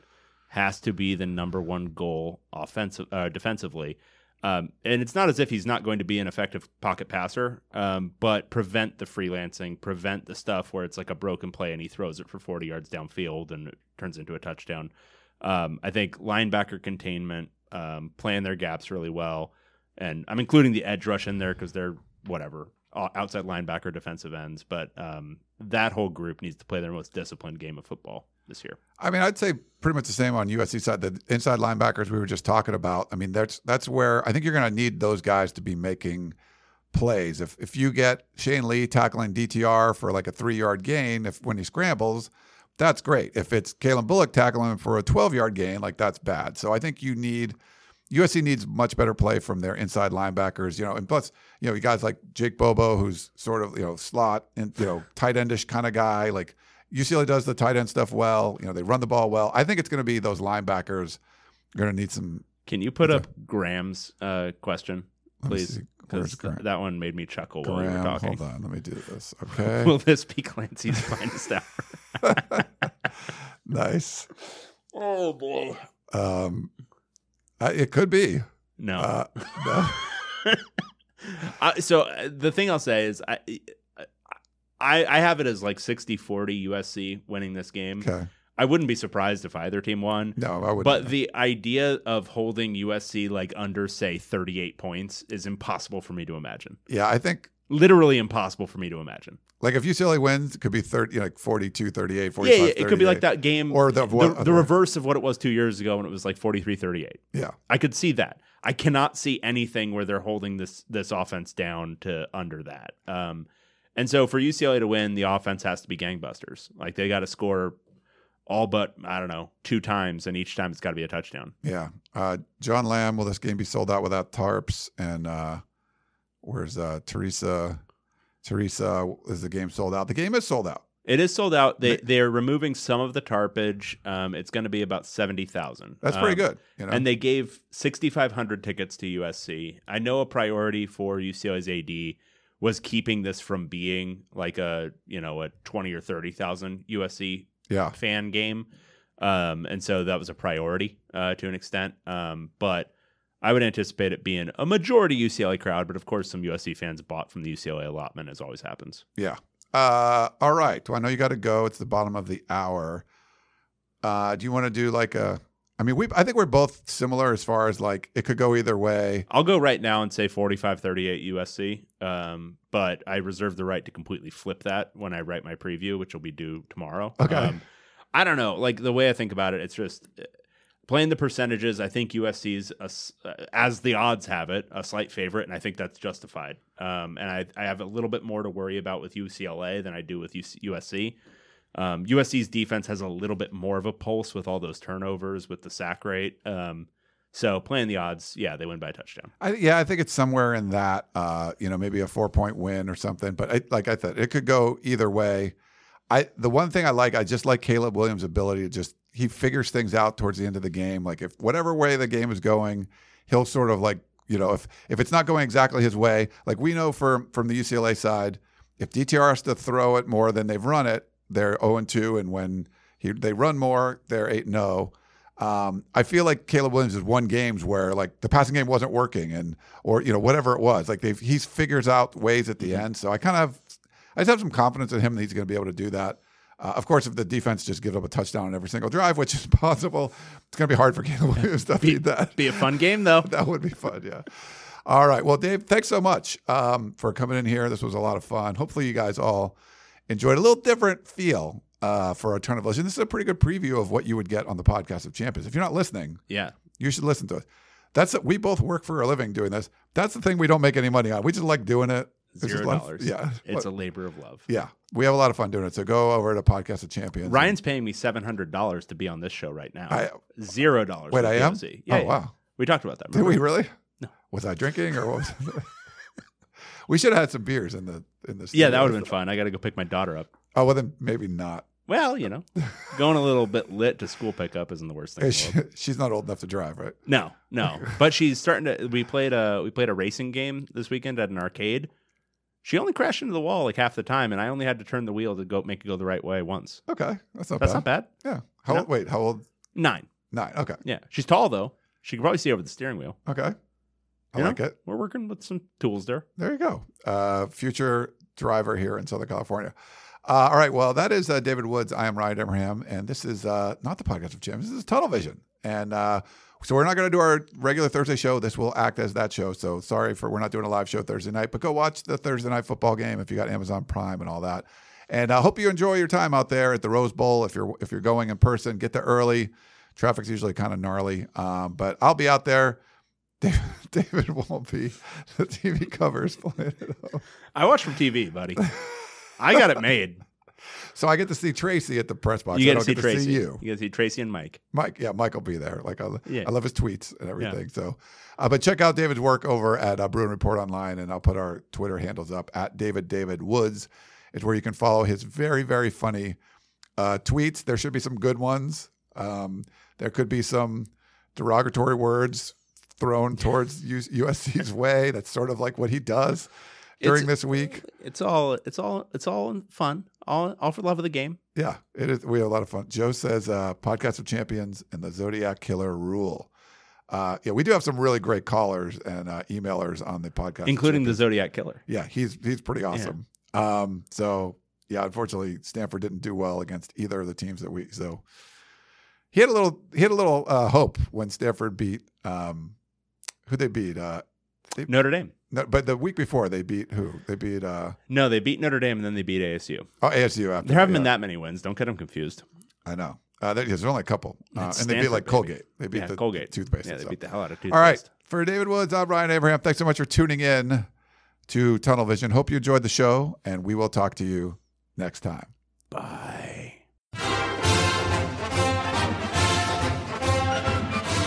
Speaker 2: has to be the number one goal offensive uh, defensively. Um, and it's not as if he's not going to be an effective pocket passer, um, but prevent the freelancing, prevent the stuff where it's like a broken play and he throws it for 40 yards downfield and it turns into a touchdown. Um, I think linebacker containment, um, playing their gaps really well, and I'm including the edge rush in there because they're whatever outside linebacker, defensive ends, but um, that whole group needs to play their most disciplined game of football this year.
Speaker 1: I mean, I'd say pretty much the same on USC side. The inside linebackers we were just talking about. I mean, that's that's where I think you're going to need those guys to be making plays. If if you get Shane Lee tackling DTR for like a three yard gain, if when he scrambles, that's great. If it's Calen Bullock tackling for a 12 yard gain, like that's bad. So I think you need USC needs much better play from their inside linebackers, you know, and plus, you know, you guys like Jake Bobo, who's sort of, you know, slot and, you know, tight endish kind of guy. Like UCLA does the tight end stuff well. You know, they run the ball well. I think it's going to be those linebackers going to need some.
Speaker 2: Can you put up Graham's uh, question, please?
Speaker 1: see. Where's
Speaker 2: 'Cause
Speaker 1: Graham?
Speaker 2: th- that one made me chuckle while you were talking.
Speaker 1: hold on. Let me do this. <laughs> Okay.
Speaker 2: Will this be Clancy's finest hour? <laughs>
Speaker 1: nice.
Speaker 2: oh boy!
Speaker 1: Um, uh, it could be.
Speaker 2: No.
Speaker 1: Uh, <laughs> no.
Speaker 2: I, so uh, the thing I'll say is I, I I have it as like 60-40 USC winning this game.
Speaker 1: Okay.
Speaker 2: I wouldn't be surprised if either team won.
Speaker 1: No, I would.
Speaker 2: But the idea of holding USC like under say 38 points is impossible for me to imagine.
Speaker 1: yeah, I think
Speaker 2: Literally impossible for me to imagine.
Speaker 1: like if UCLA wins, it could be 30, you know, like 42, 38,
Speaker 2: Yeah,
Speaker 1: 45,
Speaker 2: yeah, it could be like that game
Speaker 1: Or the-
Speaker 2: the, the reverse of what it was 2 years ago when it was like 43-38.
Speaker 1: Yeah.
Speaker 2: I could see that. I cannot see anything where they're holding this this offense down to under that. Um, and so for UCLA to win, the offense has to be gangbusters. Like they got to score all but I don't know two times, and each time it's got to be a touchdown.
Speaker 1: Yeah. Uh, John Lamb, will this game be sold out without tarps? And uh, where's uh, Teresa? Teresa, is the game sold out? The game is sold out.
Speaker 2: It is sold out. They they're removing some of the tarpage. Um, it's going to be about seventy thousand.
Speaker 1: That's pretty good. You know?
Speaker 2: And they gave 6,500 tickets to USC. I know a priority for UCLA's AD was keeping this from being like a you know a 20 or 30,000 USC
Speaker 1: yeah.
Speaker 2: fan game, um, and so that was a priority uh, to an extent. Um, but I would anticipate it being a majority UCLA crowd, but of course some USC fans bought from the UCLA allotment, as always happens.
Speaker 1: Yeah. Uh, all right. Well, I know you got to go. It's the bottom of the hour. Uh, do you want to do like a I mean, we I think we're both similar as far as like it could go either way.
Speaker 2: I'll go right now and say 45-38 USC, um, but I reserve the right to completely flip that when I write my preview, which will be due tomorrow.
Speaker 1: Okay.
Speaker 2: Um, I don't know. Like the way I think about it, it's just uh, playing the percentages. I think USC's, a uh, as the odds have it, a slight favorite, and I think that's justified. Um, and I, I have a little bit more to worry about with UCLA than I do with UC, USC. Um, USC's defense has a little bit more of a pulse with all those turnovers, with the sack rate. Um, so playing the odds, yeah, they win by a touchdown.
Speaker 1: I, yeah, I think it's somewhere in that, uh, you know, maybe a four point win or something. But I, like I said, it could go either way. I the one thing I like, I just like Caleb Williams' ability to just he figures things out towards the end of the game. Like if whatever way the game is going, he'll sort of like you know if if it's not going exactly his way, like we know from from the UCLA side, if DTR has to throw it more than they've run it, they're 0 and 2, and when he, they run more, they're 8 and 0. Um, I feel like Caleb Williams has won games where like the passing game wasn't working, and or you know whatever it was, like they've he's figures out ways at the end. So I kind of I just have some confidence in him that he's going to be able to do that. Uh, of course, if the defense just gives up a touchdown on every single drive, which is <laughs> possible, it's going to be hard for Caleb Williams to beat that.
Speaker 2: Be a fun game though. <laughs>
Speaker 1: That would be fun, yeah. All right. Well, Dave, thanks so much um, for coming in here. This was a lot of fun. Hopefully, you guys all enjoyed a little different feel uh, for Tunnel Vision. This is a pretty good preview of what you would get on the podcast of champions. If you're not listening,
Speaker 2: Yeah.
Speaker 1: you should listen to it. That's we both work for a living doing this. That's the thing we don't make any money on. We just like doing it. It's
Speaker 2: Zero dollars.
Speaker 1: Yeah.
Speaker 2: It's a labor of love.
Speaker 1: yeah. We have a lot of fun doing it. So go over to podcast of champions.
Speaker 2: Ryan's paying me seven hundred dollars to be on this show right now.
Speaker 1: I-
Speaker 2: Zero dollars.
Speaker 1: Wait, I am?
Speaker 2: Yeah,
Speaker 1: oh
Speaker 2: yeah.
Speaker 1: wow.
Speaker 2: We talked about that.
Speaker 1: Did we really?
Speaker 2: No.
Speaker 1: Was I drinking or what was <laughs> <laughs> We should have had some beers in the in the
Speaker 2: Yeah, that would have been fun. I got to go pick my daughter up.
Speaker 1: Oh well then maybe not.
Speaker 2: Well, you know, <laughs> going a little bit lit to school pickup isn't the worst thing. In
Speaker 1: She- <laughs> she's not old enough to drive, right?
Speaker 2: No, no. <laughs> But she's starting to. We played a we played a racing game this weekend at an arcade. She only crashed into the wall like half the time, and I only had to turn the wheel to go make it go the right way once.
Speaker 1: Okay, that's not bad.
Speaker 2: That's
Speaker 1: bad.
Speaker 2: not bad.
Speaker 1: Yeah. How
Speaker 2: No.
Speaker 1: old? Wait, how old?
Speaker 2: Nine.
Speaker 1: Nine. Okay.
Speaker 2: Yeah, she's tall though. She can probably see over the steering wheel.
Speaker 1: Okay. I
Speaker 2: You know?
Speaker 1: like it.
Speaker 2: We're working with some tools there.
Speaker 1: There you go. Uh, future driver here in Southern California. Uh, all right. Well, that is uh, David Woods. I am Ryan Abraham, and this is uh, not the podcast of Jim. This is Tunnel Vision, and uh, so we're not going to do our regular Thursday show. This will act as that show. So sorry for we're not doing a live show Thursday night, but go watch the Thursday night football game if you got Amazon Prime and all that. And I hope you enjoy your time out there at the Rose Bowl. If you're if you're going in person, get there early. Traffic's usually kind of gnarly, um, but I'll be out there. David, <laughs> David won't be. The TV covers playing it up.
Speaker 2: I watch from TV, buddy. I got it made.
Speaker 1: So I get to see Tracy at the press box.
Speaker 2: You
Speaker 1: I
Speaker 2: get to
Speaker 1: don't
Speaker 2: see
Speaker 1: get
Speaker 2: Tracy.
Speaker 1: see you.
Speaker 2: You get to see Tracy and Mike.
Speaker 1: Mike, yeah, Mike will be there. Like I,
Speaker 2: Yeah.
Speaker 1: I love his tweets and everything. So, uh, but check out David's work over at uh, Bruin Report Online, and I'll put our Twitter handles up at David David Woods. Is where you can follow his very very funny uh, tweets. There should be some good ones. Um, there could be some derogatory words thrown towards USC's way. That's sort of like what he does during
Speaker 2: It's-
Speaker 1: this week.
Speaker 2: It's all it's all it's all fun. All all for love of the game.
Speaker 1: Yeah, it is. We have a lot of fun. Joe says, uh, "Podcast of Champions" and the Zodiac Killer rule. Uh, yeah, we do have some really great callers and uh, emailers on the podcast,
Speaker 2: including the Zodiac Killer.
Speaker 1: Yeah, he's he's pretty awesome. Um, so yeah, unfortunately, Stanford didn't do well against either of the teams that we. So he had a little he had a little uh, hope when Stanford beat um, who they beat. Uh,
Speaker 2: Notre Dame.
Speaker 1: no, but the week before they beat who? They beat uh,
Speaker 2: No, they beat Notre Dame and then they beat ASU.
Speaker 1: oh ASU. After
Speaker 2: There haven't
Speaker 1: yeah.
Speaker 2: been that many wins. Don't get them confused.
Speaker 1: I know. Uh, there's only a couple, uh, and they beat
Speaker 2: Stanford,
Speaker 1: like. Colgate. They beat
Speaker 2: yeah,
Speaker 1: the
Speaker 2: Colgate
Speaker 1: toothpaste.
Speaker 2: Yeah, they beat the hell out of toothpaste.
Speaker 1: All right, for David Woods, I'm Ryan Abraham. Thanks so much for tuning in to Tunnel Vision. Hope you enjoyed the show, and we will talk to you next time.
Speaker 2: Bye.